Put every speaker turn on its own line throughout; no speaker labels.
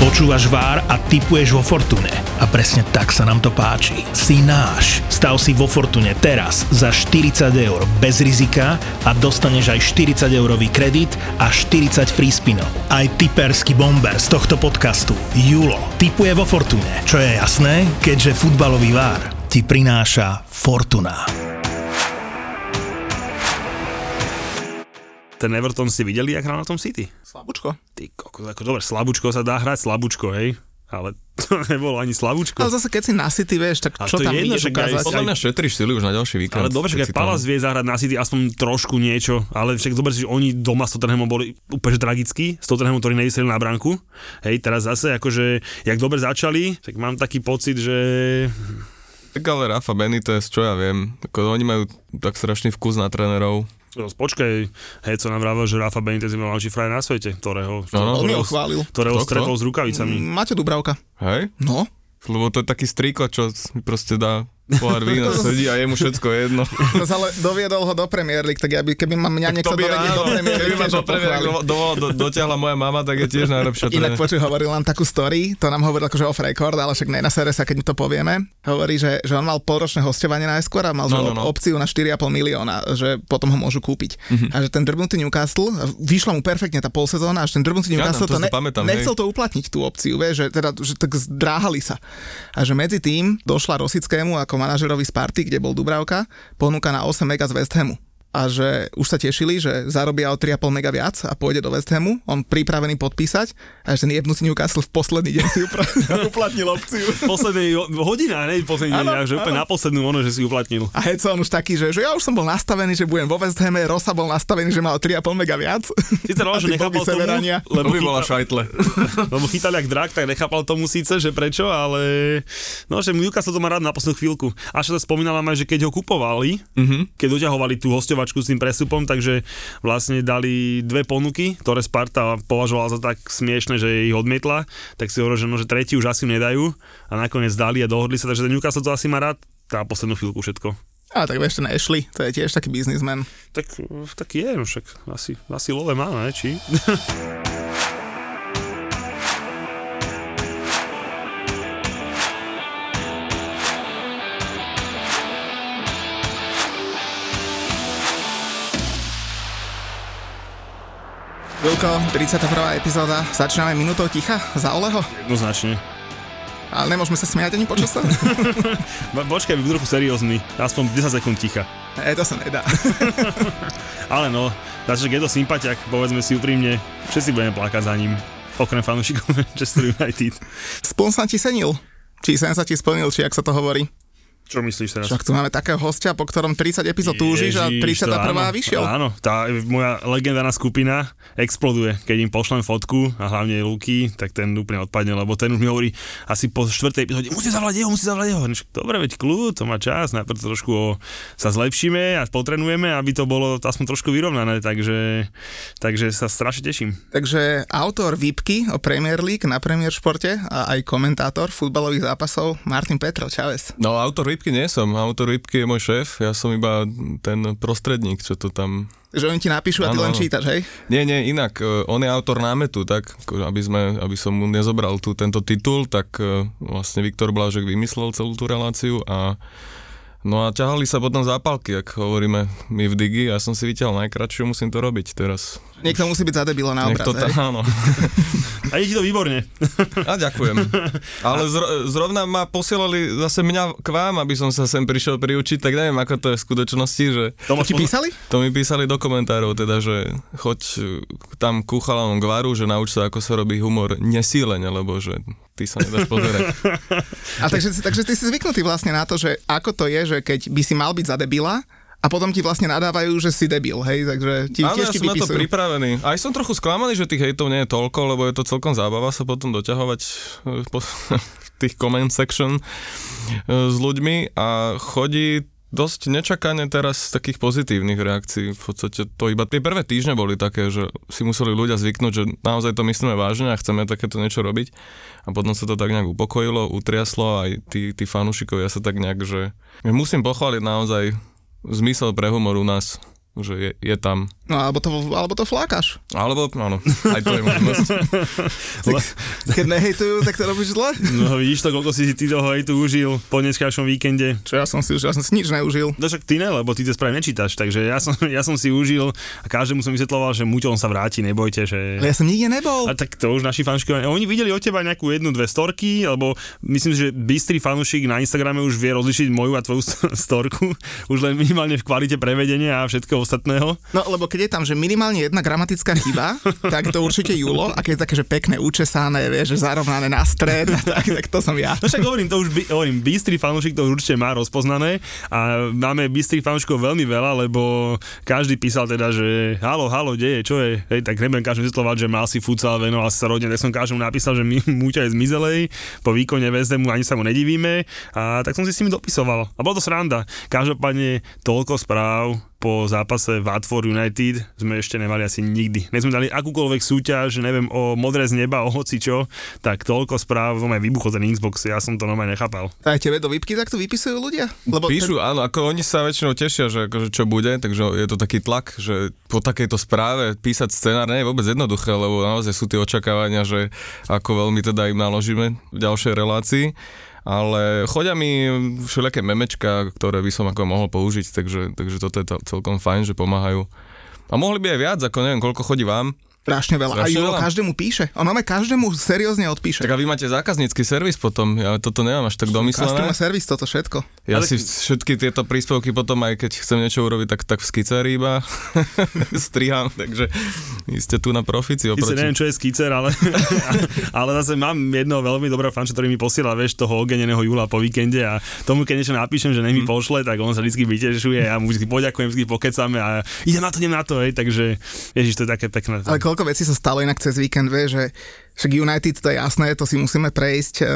Počúvaš Vár a typuješ vo Fortune. A presne tak sa nám to páči. Si náš. Stav si vo Fortune teraz za 40 eur bez rizika a dostaneš aj 40 eurový kredit a 40 free spinov. Aj typerský bomber z tohto podcastu, Julo, typuje vo Fortune. Čo je jasné, keďže futbalový Vár ti prináša Fortuna.
Ten Everton si videli, jak hral na tom City?
Slabúčko.
Ty kokos, ako dobre, slabúčko sa dá hrať, slabúčko, hej? Ale to nebolo ani slabúčko.
Ale zase keď si na City, vieš, tak čo
to
tam
je jedno,
ideš ukázať?
Podľa mňa šetríš sily už na ďalší víkend.
Ale dobre, že aj Palace vie zahrať na City aspoň trošku niečo, ale však dobre, že oni doma s Tottenhamom boli úplne tragickí, s Tottenhamom, ktorí nevystrelili na bránku. Hej, teraz zase akože, jak dobre začali, tak mám taký pocit, že
Tak ale Rafa Benitez, čo ja viem, ako oni majú tak strašný vkus na trénerov.
Roz, počkaj, hej, co nám vravel, že Rafa Benitez je najlepší frajer na svete, ktorého,
No, no.
Ktorého,
chválil.
ktorého
Kto, kto?
stretol s rukavicami.
Máte Dubravka.
Hej?
No,
Lebo to je taký striko, čo mi proste dá pohár vína, sedí a je mu všetko jedno.
zase ale doviedol ho do Premier League, tak ja by, keby ma mňa niekto dovedie do Premier
keby
League,
ma
tiež
do Premier League do, do, do, dotiahla moja mama, tak je tiež najlepšia
Inak počuj, hovoril nám takú story, to nám hovoril akože off record, ale však nenasere sa, keď mi to povieme. Hovorí, že, že on mal polročné hostovanie najskôr a mal
No,
no,
no,
opciu na 4,5 milióna, že potom ho môžu kúpiť.
Mhm.
A že ten drbnutý Newcastle, vyšla mu perfektne tá polsezóna, až ten drbnutý
Ja,
Newcastle
to
to,
si pamätám,
nechcel
hej.
to uplatniť tú opciu, vieš, že, teda, že tak zdráhali sa. A že medzi tým došla Rosickému ako manažerovi Sparty, kde bol Dubravka, ponuka na 8 mega z West Hamu a že už sa tešili, že zarobia o 3,5 mega viac a pôjde do West Hamu, on pripravený podpísať a že ten jebnutý Newcastle v posledný deň si uplatnil opciu.
Poslednej ho- hodina, ne? Posledný deň, že úplne na poslednú ono, že si uplatnil.
A Heco on už taký, že, že ja už som bol nastavený, že budem vo West Hame, Rosa bol nastavený, že má o 3,5 mega viac.
Sice Rola, že nechápal tomu, lebo,
by bola šajtle.
lebo chytal jak drak, tak nechápal tomu síce, že prečo, ale no, že Newcastle to má rád na poslednú chvíľku. A čo to spomínala aj, že keď ho kupovali,
Mhm.
keď doťahovali tú hostovačku s tým presupom, takže vlastne dali dve ponuky, ktoré Sparta považovala za tak smiešne, že ich odmietla, tak si hovoril, že, no, že tretí už asi nedajú a nakoniec dali a dohodli sa, takže ten Newcastle to asi má rád na poslednú chvíľku všetko.
A tak vieš, ten Ashley, to je tiež taký biznismen.
Tak, tak je, však asi, asi love má, ne, či?
Vilko, 31. epizóda, začíname minútou ticha za Oleho,
Jednoznačne.
ale nemôžeme sa smiať ani počas.
Bo- Počkaj, buď trochu seriózny, aspoň 10 sekúnd ticha.
e, to sa nedá.
Ale no, takže je to sympatiak, povedzme si úprimne, všetci budeme plakať za ním, okrem fanúšikov Manchester United.
Spon sa ti senil. Či sen sa ti splnil, či ak sa to hovorí.
Čo myslíš teraz?
Však tu máme takého hostia, po ktorom 30 epizód túžiš a
Ježiš,
31.
to áno,
vyšiel.
Áno, tá moja legendárna skupina exploduje, keď im pošlem fotku a hlavne Luky, tak ten úplne odpadne, lebo ten už mi hovorí asi po štvrtej epizóde, musí zavolať jeho, musí zavolať jeho. Dobre, veď kľud, to má čas, najprv trošku o, sa zlepšíme a potrenujeme, aby to bolo aspoň trošku vyrovnané, takže, takže sa strašne teším.
Takže autor výpky o Premier League na Premier Športe a aj komentátor futbalových zápasov Martin Petro, čaves.
No autor Rybky nie som, autor Rybky je môj šéf, ja som iba ten prostredník, čo to tam...
Že oni ti napíšu a ty len čítaš, hej?
Nie, nie, inak, e, on je autor námetu, tak, aby, sme, aby som mu nezobral tu tento titul, tak e, vlastne Viktor Blážek vymyslel celú tú reláciu a No a ťahali sa potom zápalky, ak hovoríme my v Digi, ja som si vyťahol najkračšiu, musím to robiť teraz.
Niekto musí byť za debila na obraz,
to tá, áno.
A ide ti to výborne.
A ďakujem. Ale zro, zrovna ma posielali zase mňa k vám, aby som sa sem prišiel priučiť, tak neviem, ako to je v skutočnosti, že
To
ti písali?
to mi písali do komentárov, teda, že choď e, tam ku chalanom k varu, že nauč sa, ako sa robí humor nesílene, lebo že ty sa nedáš pozerať.
A takže, takže ty si zvyknutý vlastne na to, že ako to je, že keď by si mal byť za debila a potom ti vlastne nadávajú, že si debil, hej, takže ti
Áno,
tiež
ja
ti
som na to pripravený. Aj som trochu sklamaný, že tých hejtov nie je toľko, lebo je to celkom zábava sa potom doťahovať e, po, tých comment section e, s ľuďmi a chodí dosť nečakane teraz takých pozitívnych reakcií. V podstate to iba tie prvé týždne boli také, že si museli ľudia zvyknúť, že naozaj to myslíme vážne a chceme takéto niečo robiť. A potom sa to tak nejak upokojilo, utriaslo aj tí, tí fanúšikovia sa tak nejak, že musím pochváliť naozaj zmysel pre humor u nás, že je, je tam.
No alebo to, alebo to flákaš.
Alebo, áno, aj to je možnosť.
Keď nehejtujú, tak to robíš zle.
No vidíš to, koľko si ty toho hejtu užil po dneskajšom víkende.
Čo ja som si už, ja som si nič neužil.
No však ty ne, lebo ty to správne nečítaš, takže ja som, ja som si užil a každému som vysvetloval, že Muťo on sa vráti, nebojte, že...
Ale ja som nikde nebol.
A tak to už naši fanúšikovia, oni videli od teba nejakú jednu, dve storky, alebo myslím, že bystrý fanúšik na Instagrame už vie rozlišiť moju a tvoju storku, už len minimálne v kvalite prevedenia a všetkého ostatného.
No lebo keď je tam, že minimálne jedna gramatická chyba, tak to určite Julo, a keď je také, že pekné učesané, vieš, že zarovnané na stred, tak, tak to som ja.
No však hovorím, to už by, hovorím, bystrý fanúšik to určite má rozpoznané a máme bystrých fanúšikov veľmi veľa, lebo každý písal teda, že halo, halo, deje, čo je, hej, tak nebudem každému vysvetľovať, že mal si futsal, venoval sa rodine, tak som každému napísal, že my, Múťa je zmizelej, po výkone VSD mu ani sa mu nedivíme a tak som si s nimi dopisoval a bolo to sranda. Každopádne toľko správ, po zápase Watford United sme ešte nemali asi nikdy. Ne sme dali akúkoľvek súťaž, neviem, o modré z neba, o hoci čo, tak toľko správ, aj vybuchol ten Xbox, ja som to normálne nechápal.
A tebe do výpky takto vypisujú ľudia?
Lebo Píšu, ten... áno, ako oni sa väčšinou tešia, že akože čo bude, takže je to taký tlak, že po takejto správe písať scenár nie je vôbec jednoduché, lebo naozaj sú tie očakávania, že ako veľmi teda im naložíme v ďalšej relácii ale chodia mi všelijaké memečka, ktoré by som ako mohol použiť, takže, takže toto je celkom fajn, že pomáhajú. A mohli by aj viac, ako neviem, koľko chodí vám,
Strašne veľa. Strašne a Julo každému píše. On máme každému seriózne odpíše.
Tak a vy máte zákaznícky servis potom. Ja toto nemám až tak domyslené.
Customer servis, toto všetko.
Ja Ale... si všetky tieto príspevky potom aj keď chcem niečo urobiť, tak, tak v skiceri iba striham. Takže ste tu na profici
oproti. neviem, čo je skicer, ale, ale zase mám jedno veľmi dobré fanča, ktorý mi posiela, vieš, toho ogeneného júla po víkende a tomu, keď niečo napíšem, že nech mi mm. pošle, tak on sa vždy vytešuje a mu vždy poďakujem, vždy pokecame a idem na to, idem na to, hej, takže ježiš, to je také pekné.
Ale koľko vecí sa stalo inak cez víkend, vie, že však United to je jasné, to si musíme prejsť. E,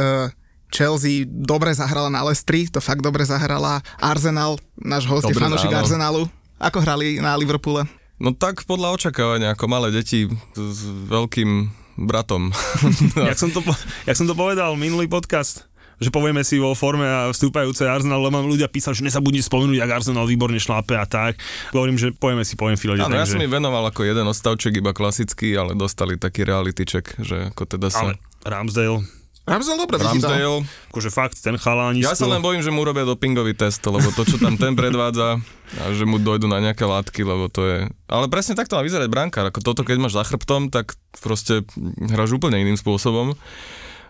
Chelsea dobre zahrala na Lestri, to fakt dobre zahrala. Arsenal, náš host je fanúšik Arsenalu. Ako hrali na Liverpoole?
No tak podľa očakávania, ako malé deti s veľkým bratom.
jak, som to, jak som to povedal, minulý podcast, že povieme si vo forme a vstúpajúce Arsenal, lebo mám ľudia písali, že nezabudni spomenúť, ak Arsenal výborne šlápe a tak. Hovorím, že povieme si, poviem Filode.
Áno, ja som mi venoval ako jeden ostavček, iba klasický, ale dostali taký reality check, že ako teda sa... Ale
Ramsdale,
Ramsdale dobre
Ramsdale.
Akože fakt, ten chalánisko.
Ja sa len bojím, že mu robia dopingový test, lebo to, čo tam ten predvádza, a že mu dojdu na nejaké látky, lebo to je... Ale presne takto má vyzerať brankár. Ako toto, keď máš za chrbtom, tak proste hráš úplne iným spôsobom.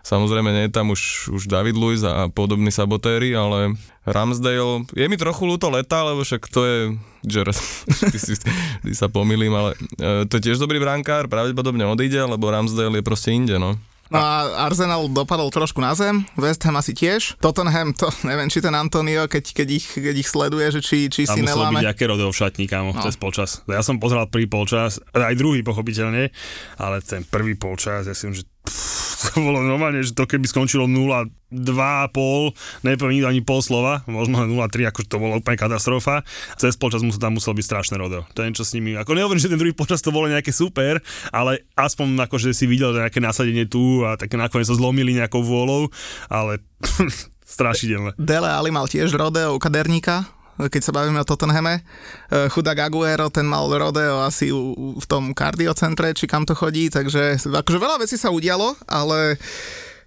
Samozrejme nie je tam už, už David Luiz a podobní sabotéry, ale Ramsdale, je mi trochu ľúto leta, lebo však to je Jared, ty, si, ty sa pomýlim, ale e, to je tiež dobrý brankár, pravdepodobne odíde, lebo Ramsdale je proste inde, no.
No a Arsenal dopadol trošku na zem, West Ham asi tiež. Tottenham, to neviem, či ten Antonio, keď, keď, ich, keď ich sleduje, že či, či si neláme.
Tam byť aké rodeo v šatní, kámo, no. cez polčas. Ja som pozeral prvý polčas, aj druhý pochopiteľne, ale ten prvý polčas, ja si že pff, to bolo normálne, že to keby skončilo 0 2,5, nepoviem ani pol slova, možno 0,3, ako to bolo úplne katastrofa. Cez počas musel tam musel byť strašné rodeo. To je niečo s nimi, ako nehovorím, že ten druhý počas to bolo nejaké super, ale aspoň ako, že si videl nejaké nasadenie tu a také nakoniec sa zlomili nejakou vôľou, ale strašidelné.
Dele Ali mal tiež rodeo u kaderníka, keď sa bavíme o Tottenhame. E, chudák Aguero, ten mal rodeo asi v tom kardiocentre, či kam to chodí, takže akože veľa vecí sa udialo, ale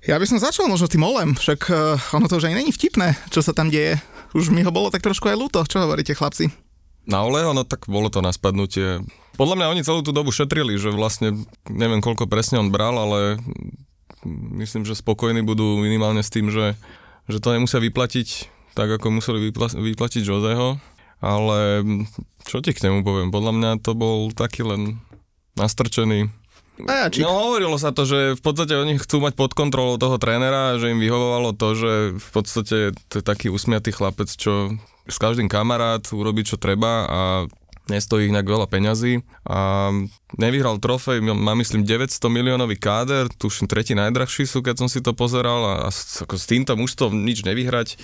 ja by som začal možno tým olem, však uh, ono to už ani není vtipné, čo sa tam deje. Už mi ho bolo tak trošku aj ľúto. Čo hovoríte, chlapci?
Na ole, ono tak bolo to na spadnutie. Podľa mňa oni celú tú dobu šetrili, že vlastne neviem koľko presne on bral, ale myslím, že spokojní budú minimálne s tým, že, že to nemusia vyplatiť tak, ako museli vypla- vyplatiť Joseho. Ale čo ti k nemu poviem? Podľa mňa to bol taký len nastrčený
Majačik.
No hovorilo sa to, že v podstate oni chcú mať pod kontrolou toho trénera, že im vyhovovalo to, že v podstate to je taký usmiatý chlapec, čo s každým kamarát urobí čo treba a nestojí ich nejak veľa peňazí a nevyhral trofej, má myslím 900 miliónový káder, tuším tretí najdrahší sú, keď som si to pozeral a, a ako s týmto mužstvom nič nevyhrať.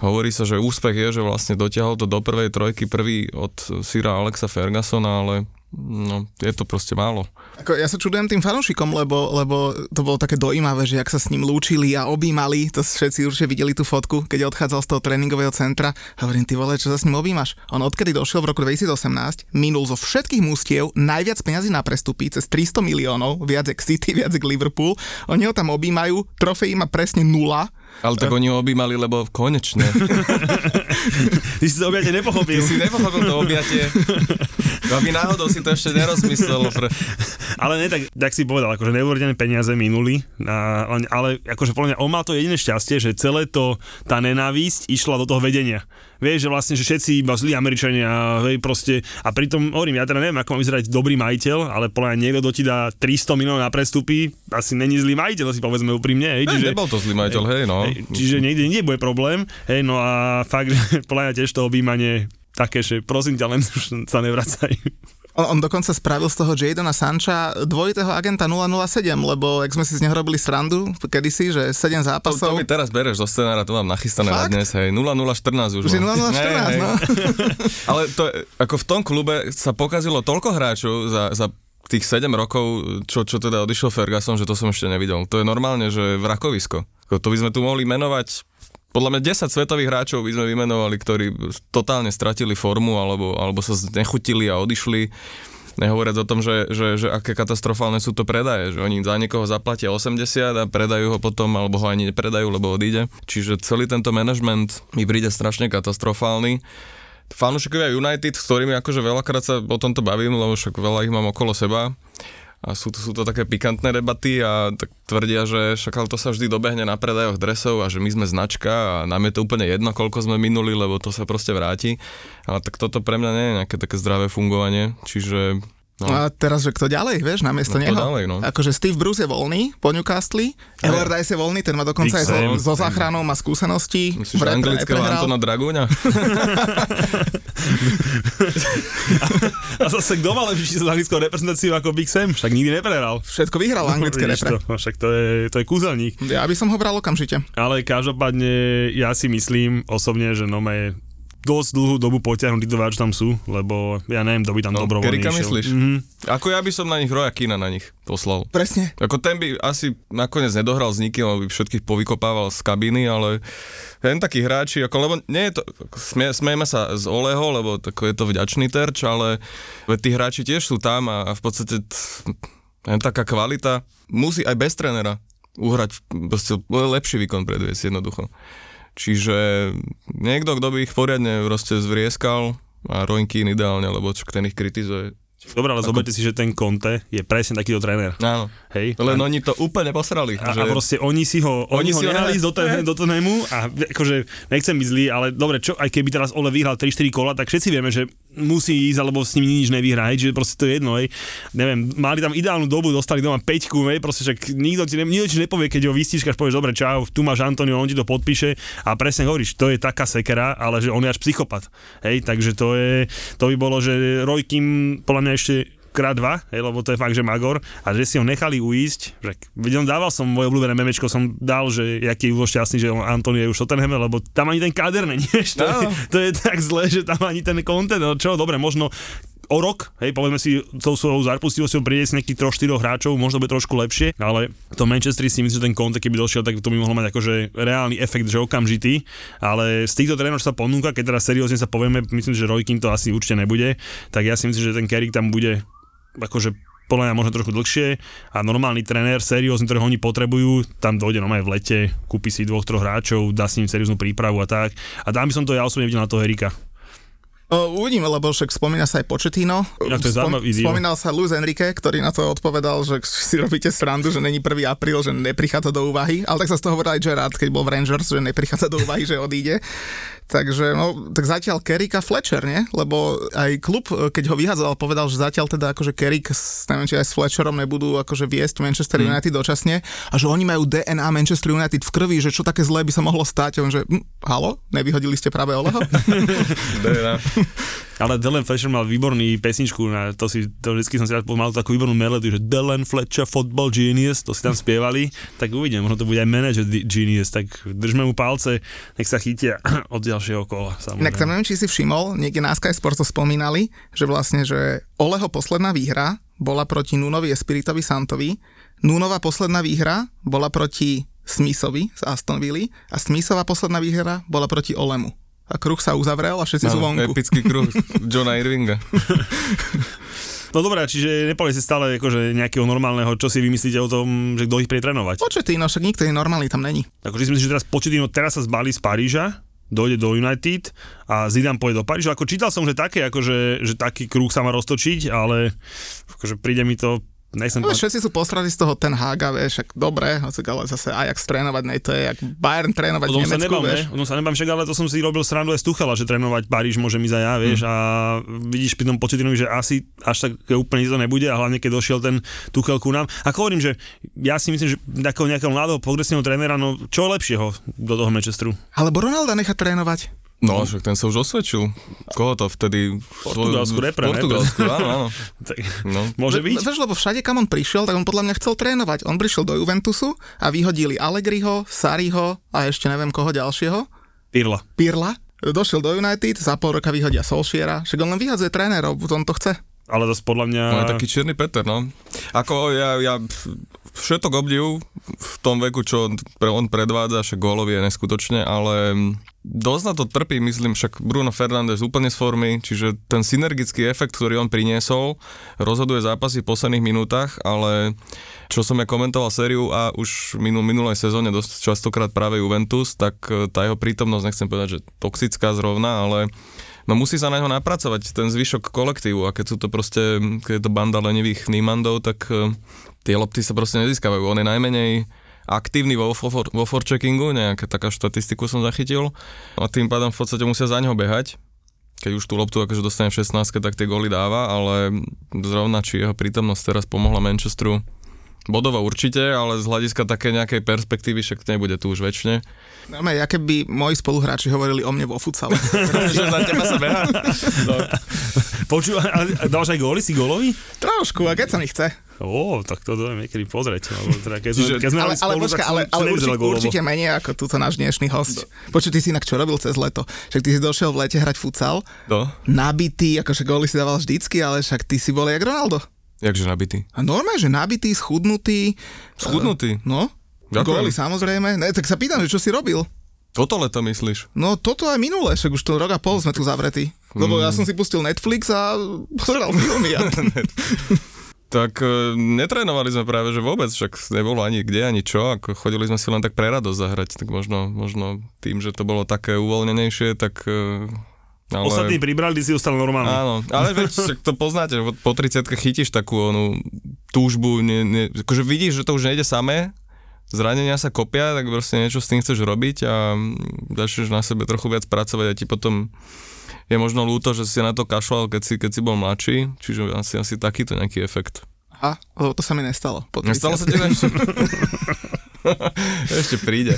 Hovorí sa, že úspech je, že vlastne dotiahol to do prvej trojky prvý od Sira Alexa Fergusona, ale no, je to proste málo.
Ako, ja sa čudujem tým fanúšikom, lebo, lebo to bolo také dojímavé, že ak sa s ním lúčili a objímali, to všetci určite videli tú fotku, keď odchádzal z toho tréningového centra. Hovorím, ty vole, čo sa s ním objímaš? On odkedy došiel v roku 2018, minul zo všetkých mústiev najviac peňazí na prestupy, cez 300 miliónov, viac k City, viac k Liverpool. Oni ho tam objímajú, trofej má presne nula,
ale tak oni ho objímali, lebo konečne.
Ty si to objatie nepochopil.
Ty si nepochopil to objatie. Aby náhodou si to ešte nerozmyslel. Pre...
Ale ne, tak, tak si povedal, akože neuveriteľné peniaze minuli, a, ale akože podľa mňa on mal to jediné šťastie, že celé to, tá nenávisť išla do toho vedenia. Vieš, že vlastne, že všetci iba zlí Američania, hej, proste, a pritom, hovorím, ja teda neviem, ako má vyzerať dobrý majiteľ, ale podľa niekto, kto ti dá 300 miliónov na prestupy, asi není zlý majiteľ, si povedzme úprimne, hej.
Ne, čiže, nebol to zlý majiteľ, hej, no. Hej,
čiže niekde nie bude problém, hej, no a fakt, podľa mňa tiež to objímanie také, že prosím ťa, len sa nevracaj.
On, on dokonca spravil z toho Jadona Sancha dvojitého agenta 007, lebo ak sme si z neho robili srandu kedysi, že 7 zápasov...
To, to mi teraz bereš zo scenára, to mám nachystané Fakt? na dnes, hej, 0014 už.
Už 0014, no.
Ale to, ako v tom klube sa pokazilo toľko hráčov za, za tých 7 rokov, čo, čo teda odišiel Ferguson, že to som ešte nevidel. To je normálne, že vrakovisko. To by sme tu mohli menovať podľa mňa 10 svetových hráčov by sme vymenovali, ktorí totálne stratili formu alebo, alebo sa nechutili a odišli. Nehovoriac o tom, že, že, že aké katastrofálne sú to predaje, že oni za niekoho zaplatia 80 a predajú ho potom, alebo ho ani nepredajú, lebo odíde. Čiže celý tento management mi príde strašne katastrofálny. Fanúšikovia United, s ktorými akože veľakrát sa o tomto bavím, lebo však veľa ich mám okolo seba, a sú sú to také pikantné debaty a tak tvrdia, že však to sa vždy dobehne na predajoch dresov a že my sme značka a nám je to úplne jedno, koľko sme minuli, lebo to sa proste vráti. Ale tak toto pre mňa nie je nejaké také zdravé fungovanie, čiže
No. A teraz, že kto ďalej, vieš, namiesto no, neho?
Ďalej, no.
Akože Steve Bruce je voľný po Newcastle, Allardyce je voľný, ten má dokonca aj so, so záchranou, má skúsenosti.
Myslíš anglického Antona Dragúňa?
a, a zase kto mal lepší s anglickou reprezentáciou ako Big Sam? Však nikdy neprehral.
Všetko vyhral anglické no, repre.
To, však to je, to je kúzelník.
Ja by som ho bral okamžite.
Ale každopádne ja si myslím osobne, že Nome dosť dlhú dobu potiahnuť títo čo tam sú, lebo ja neviem, kto by tam no, dobrovoľne
Kerika myslíš? Mm-hmm. Ako ja by som na nich Roja Kina na nich poslal.
Presne.
Ako ten by asi nakoniec nedohral s nikým, lebo by všetkých povykopával z kabiny, ale ten takí hráči, ako, lebo nie je to, smie, smejeme sa z Oleho, lebo tako je to vďačný terč, ale tí hráči tiež sú tam a, a v podstate t- taká kvalita musí aj bez trénera uhrať lepší výkon predviesť jednoducho. Čiže niekto, kto by ich poriadne proste zvrieskal a Roinkin ideálne, lebo čo ten ich kritizuje,
Dobre, ale Ako... zoberte si, že ten Conte je presne takýto tréner.
Áno.
Hej?
Len a... oni to úplne posrali.
A, že... a proste oni si ho, oni, oni ho nehali do, ten, do Tottenhamu a akože nechcem byť zlý, ale dobre, čo, aj keby teraz Ole vyhral 3-4 kola, tak všetci vieme, že musí ísť, alebo s ním nič nevyhrá, hej, čiže proste to je jedno, hej. Neviem, mali tam ideálnu dobu, dostali doma 5 hej, proste však nikto ti, ne, nikto ti nepovie, keď ho vystíškaš, povieš, dobre, čau, tu máš Antonio, on ti to podpíše a presne hovoríš, to je taká sekera, ale že on je až psychopat, hej, takže to je, to by bolo, že Roy Kim podľa mňa ešte krát dva, hej, lebo to je fakt, že Magor, a že si ho nechali uísť, že on dával som moje obľúbené memečko, som dal, že jaký už šťastný, že on Antonio je už Tottenham, lebo tam ani ten káder není, vieš, to, no. je, to je tak zlé, že tam ani ten content, no čo, dobre, možno o rok, hej, povedzme si, tou svojou zarpustivosťou príde si nejakých 3-4 hráčov, možno by trošku lepšie, ale to Manchester si myslím, že ten Conte, keby došiel, tak to by mohlo mať akože reálny efekt, že okamžitý, ale z týchto trénerov sa ponúka, keď teraz seriózne sa povieme, myslím, že Roy to asi určite nebude, tak ja si myslím, že ten Kerik tam bude akože podľa mňa možno trochu dlhšie a normálny tréner, seriózny, ktorého oni potrebujú, tam dojde aj v lete, kúpi si dvoch, troch hráčov, dá s ním serióznu prípravu a tak. A tam by som to ja osobne videl na toho Erika.
Uvidíme, lebo však spomína sa aj Početino.
Ja, to je Spom-
spomínal sa Luis Enrique, ktorý na to odpovedal, že si robíte srandu, že není 1. apríl, že neprichádza do úvahy. Ale tak sa z toho hovoril aj Gerard, keď bol v Rangers, že neprichádza do úvahy, že odíde. Takže, no, tak zatiaľ Kerika Fletcher, nie? Lebo aj klub, keď ho vyhádzaval, povedal, že zatiaľ teda akože Kerik, neviem, či aj s Fletcherom nebudú akože viesť Manchester mm. United dočasne a že oni majú DNA Manchester United v krvi, že čo také zlé by sa mohlo stať. On, že, hm, halo, nevyhodili ste práve Oleho?
DNA.
Ale Dylan Fletcher mal výborný pesničku, na to si, to vždycky som si rád mal takú výbornú melódiu, že Dylan Fletcher Football Genius, to si tam spievali, tak uvidím, možno to bude aj manager Genius, tak držme mu palce, nech sa chytia od ďalšieho kola.
Inak tam neviem, či si všimol, niekde na Sky Sports to spomínali, že vlastne, že Oleho posledná výhra bola proti Nunovi Espiritovi Santovi, Nunova posledná výhra bola proti Smithovi z Aston Villa a Smithová posledná výhra bola proti Olemu a kruh sa uzavrel a všetci no, sú vonku.
Epický kruh Johna Irvinga.
No dobré, čiže nepali si stále akože nejakého normálneho, čo si vymyslíte o tom, že kto ich prie trénovať?
Početino, však nikto je normálny tam není.
Akože si myslíš, že teraz Početino teraz sa zbalí z Paríža, dojde do United a Zidane pôjde do Paríža. Ako čítal som, že také, akože, že taký kruh sa má roztočiť, ale akože príde mi to Nechcem
no, všetci sú postrali z toho ten Haga, vieš, ak dobre, ale zase Ajax trénovať, nej, to je jak Bayern trénovať v Nemecku, sa nebám, vieš.
Ne? sa nebám, však ale to som si robil srandu aj z Tuchala, že trénovať Paríž môže ísť aj ja, vieš, mm. a vidíš pri tom Početinovi, že asi až tak úplne to nebude a hlavne keď došiel ten Tuchel ku nám. Ako hovorím, že ja si myslím, že takého nejakého mladého progresívneho trénera, no čo lepšieho do toho Manchesteru.
Alebo Ronalda nechať trénovať.
No, však ten sa už osvedčil. Koho to vtedy...
Portugalsku repre,
Portugalsku, áno, áno.
tak, no. Môže byť.
Vieš, lebo všade, kam on prišiel, tak on podľa mňa chcel trénovať. On prišiel do Juventusu a vyhodili Allegriho, Sariho a ešte neviem koho ďalšieho.
Pirla.
Pirla. Došiel do United, za pol roka vyhodia Solšiera. Však on len vyhadzuje trénerov, on to chce.
Ale zase podľa mňa...
No je taký čierny Peter, no. Ako ja, ja všetok obdiv v tom veku, čo on, predvádza, však gólov je neskutočne, ale dosť na to trpí, myslím, však Bruno Fernández úplne z formy, čiže ten synergický efekt, ktorý on priniesol, rozhoduje zápasy v posledných minútach, ale čo som ja komentoval sériu a už minul, minulej sezóne dosť častokrát práve Juventus, tak e, tá jeho prítomnosť, nechcem povedať, že toxická zrovna, ale no musí sa na ňo napracovať ten zvyšok kolektívu a keď sú to proste, keď je to banda lenivých nímandov, tak e, tie lopty sa proste nezískavajú. On je najmenej aktívny vo, vo, vo forecheckingu, nejaká taká štatistiku som zachytil a tým pádom v podstate musia za ňo behať keď už tú loptu akože dostane v 16, tak tie góly dáva, ale zrovna či jeho prítomnosť teraz pomohla Manchesteru Bodovo určite, ale z hľadiska také nejakej perspektívy, však nebude tu už väčšine.
No, ja keby moji spoluhráči hovorili o mne vo futsale.
že za teba sa beha?
No. Počúva, a dáš aj góly, si gólový?
Trošku, a keď sa mi chce.
Ó, tak to dojem niekedy pozrieť. Teda keď,
Čiže,
keď sme
ale, ale, počka, ale, ale určite, určite menej ako túto náš dnešný host. No. Počuj, ty si inak čo robil cez leto? Však ty si došiel v lete hrať futsal,
no.
nabitý, akože góly si dával vždycky, ale však ty si bol jak Ronaldo.
Jakže nabitý?
A normálne, že nabitý, schudnutý.
Schudnutý?
Uh, no. Ďakujem. Góly samozrejme. Ne, tak sa pýtam, že čo si robil?
Toto leto myslíš?
No toto aj minulé, však už to rok a pol sme tu zavretí. Lebo mm. ja som si pustil Netflix a pozeral filmy.
Tak e, netrénovali sme práve, že vôbec, však nebolo ani kde, ani čo, ako chodili sme si len tak pre radosť zahrať, tak možno, možno tým, že to bolo také uvoľnenejšie, tak... E,
ale... Ostatní pribrali, si ostal normálny.
Áno, ale veď, to poznáte, že po 30 chytíš takú onú túžbu, ne, ne, akože vidíš, že to už nejde samé, zranenia sa kopia, tak proste niečo s tým chceš robiť a začneš na sebe trochu viac pracovať a ti potom je možno ľúto, že si na to kašľal, keď si, keď si bol mladší, čiže asi, asi takýto nejaký efekt.
A, lebo to sa mi nestalo.
Nestalo sa ti ešte? ešte príde.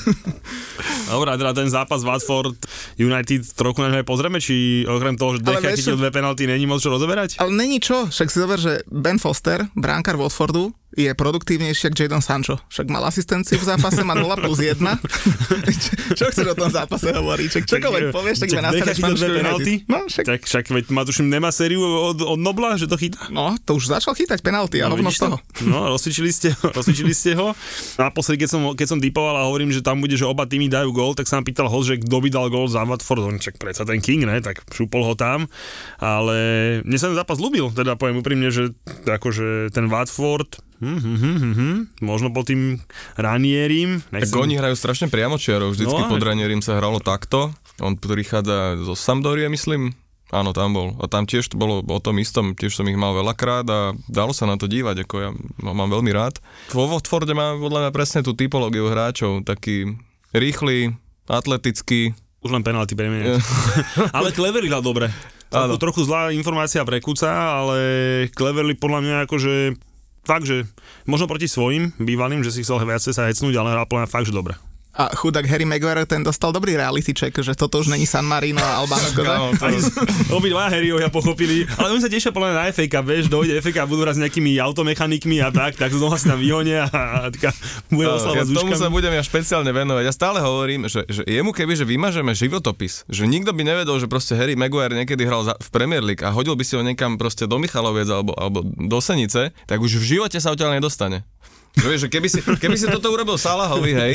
Dobre, teda ten zápas Watford United trochu na pozrieme, či okrem toho, že Decha chytil dve penalty, není moc čo rozoberať?
Ale není čo, však si zober, že Ben Foster, bránkar Watfordu, je produktívnejší ako Jadon Sancho. Však mal asistenciu v zápase, má 0 plus 1. čo chceš o tom zápase hovoriť? Čak čokoľvek povieš, tak iba nastaneš
penalty? No, však. Tak, však veď má tuším, nemá sériu od, od Nobla, že to chytá.
No, to už začal chytať penalty a no, hovno z toho.
No, rozcvičili ste, rozcvičili ste ho. Naposledy, keď som, keď som typoval a hovorím, že tam bude, že oba týmy dajú gól, tak sa nám pýtal host, že kto by dal gól za Watford. On čak predsa ten King, ne? Tak šupol ho tam. Ale mne sa ten zápas ľúbil, teda poviem úprimne, že akože ten Watford Hmm, hmm, hmm, hmm. Možno po tým Ranierim.
Nechcem... Tak oni hrajú strašne priamočiarov, vždycky no, pod Ranierim sa hralo takto. On prichádza zo Sampdorie, myslím. Áno, tam bol. A tam tiež to bolo o tom istom, tiež som ich mal veľakrát a dalo sa na to dívať, ako ja mám veľmi rád. Vo Watforde má podľa mňa presne tú typológiu hráčov, taký rýchly, atletický.
Už len penalty premeniať. ale Clevery hral dobre. Trochu, trochu zlá informácia pre Kuca, ale Cleverly podľa mňa akože fakt, že možno proti svojim bývalým, že si chcel viacej sa hecnúť, ale hral plná fakt, že dobre.
A chudák Harry Maguire, ten dostal dobrý reality check, že toto už není San Marino a Albánsko.
Ani obidva Harryovia pochopili, ale oni sa tešia podľa na FA Cup, vieš, dojde FA Cup, budú raz s nejakými automechanikmi a tak, tak znova si tam vyhonia a, a taká bude oslava
ja
s
tomu sa budem ja špeciálne venovať. Ja stále hovorím, že, že jemu keby, že vymažeme životopis, že nikto by nevedel, že proste Harry Maguire niekedy hral za, v Premier League a hodil by si ho niekam proste do Michaloviec alebo, alebo do Senice, tak už v živote sa odtiaľ nedostane. Že vieš, že keby si, keby si toto urobil Salahovi, hej,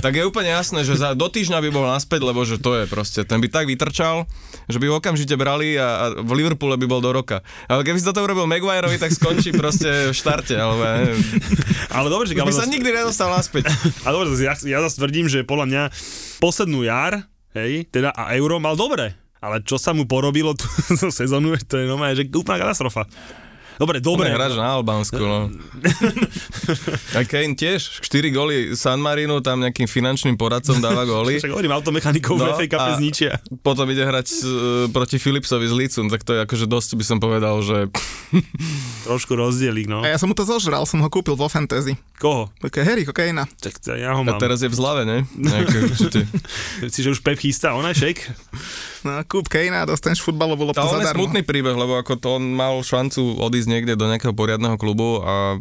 tak je úplne jasné, že za, do týždňa by bol naspäť, lebo že to je proste, ten by tak vytrčal, že by ho okamžite brali a, a v Liverpoole by bol do roka. Ale keby si toto urobil Maguireovi, tak skončí proste v štarte, alebo ja neviem.
Ale dobre, že
by sa
zas-
nikdy nedostal naspäť.
A dobre, ja, ja zase tvrdím, že podľa mňa poslednú jar, hej, teda a euro mal dobre. Ale čo sa mu porobilo tú sezónu, to je normálne, že úplná katastrofa. Dobre, dobre.
Hráč na Albánsku, no. A Kane tiež, 4 góly San Marino, tam nejakým finančným poradcom dáva góly.
Však hovorím, automechanikov no, v FA Cup
a-
zničia.
Potom ide hrať uh, proti Philipsovi z Lícum, tak to je akože dosť by som povedal, že
Trošku rozdielik, no.
A ja som mu to zožral, som ho kúpil vo fantasy.
Koho?
Také Harry Kokejna.
Tak to ja ho
a
mám.
teraz je v zlave, ne? Nejaké, určite.
Si, že už Pep chystá, ona shake?
No, kúp Kejna a dostaneš futbalovú loptu
Tá on je
zadarmo.
smutný príbeh, lebo ako to on mal šancu odísť niekde do nejakého poriadneho klubu a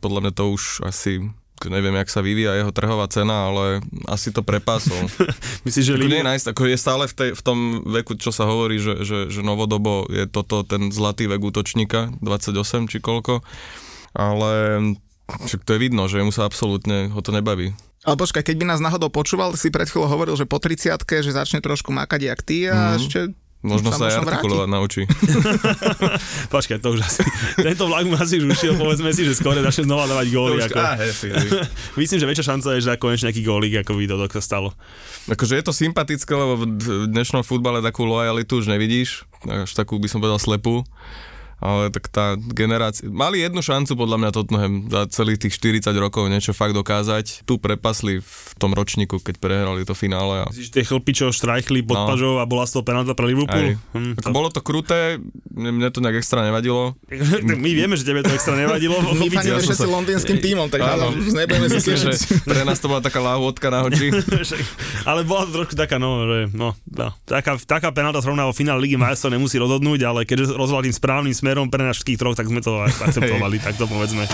podľa mňa to už asi neviem, jak sa vyvíja jeho trhová cena, ale asi to prepásol.
Myslíš, že
nie je ako je stále v, tej, v tom veku, čo sa hovorí, že, že, že novodobo je toto ten zlatý vek útočníka, 28 či koľko, ale však to je vidno, že mu sa absolútne ho to nebaví.
Ale počkaj, keď by nás náhodou počúval, si pred chvíľou hovoril, že po 30 že začne trošku makať jak ty a ešte
Možno sa aj artikulovať naučí.
Počkaj, to už asi... Tento vlak mu asi už ušiel, povedzme si, že skôr začne znova dávať góly. Ako...
Á.
Myslím, že väčšia šanca je, že dá konečne nejaký gólik, ako by to sa stalo.
Akože je to sympatické, lebo v dnešnom futbale takú lojalitu už nevidíš, až takú by som povedal slepú. Ale tak tá generácia... Mali jednu šancu podľa mňa Tottenham za celých tých 40 rokov niečo fakt dokázať. Tu prepasli v tom ročníku, keď prehrali to finále. A...
Myslíš, že tie chlpy, čo štrajchli pod
No.
pažou a bola z toho penálta pre Liverpool? Hm,
Ako bolo to kruté, mne, mne to nejak extra nevadilo.
Tak My vieme, že tebe to extra nevadilo.
My
som
všetci londýnskym tímom, tak
Áno.
nebudeme si tiežiť.
pre nás to bola taká láhodka na oči.
Však- ale bola to trošku taká, no, že no, no taká, taká penálta zrovna vo finále Ligy majstrov nemusí rozhodnúť, ale keďže rozhodol tým správnym smerom pre nás všetkých troch, tak sme to akceptovali, tak to povedzme.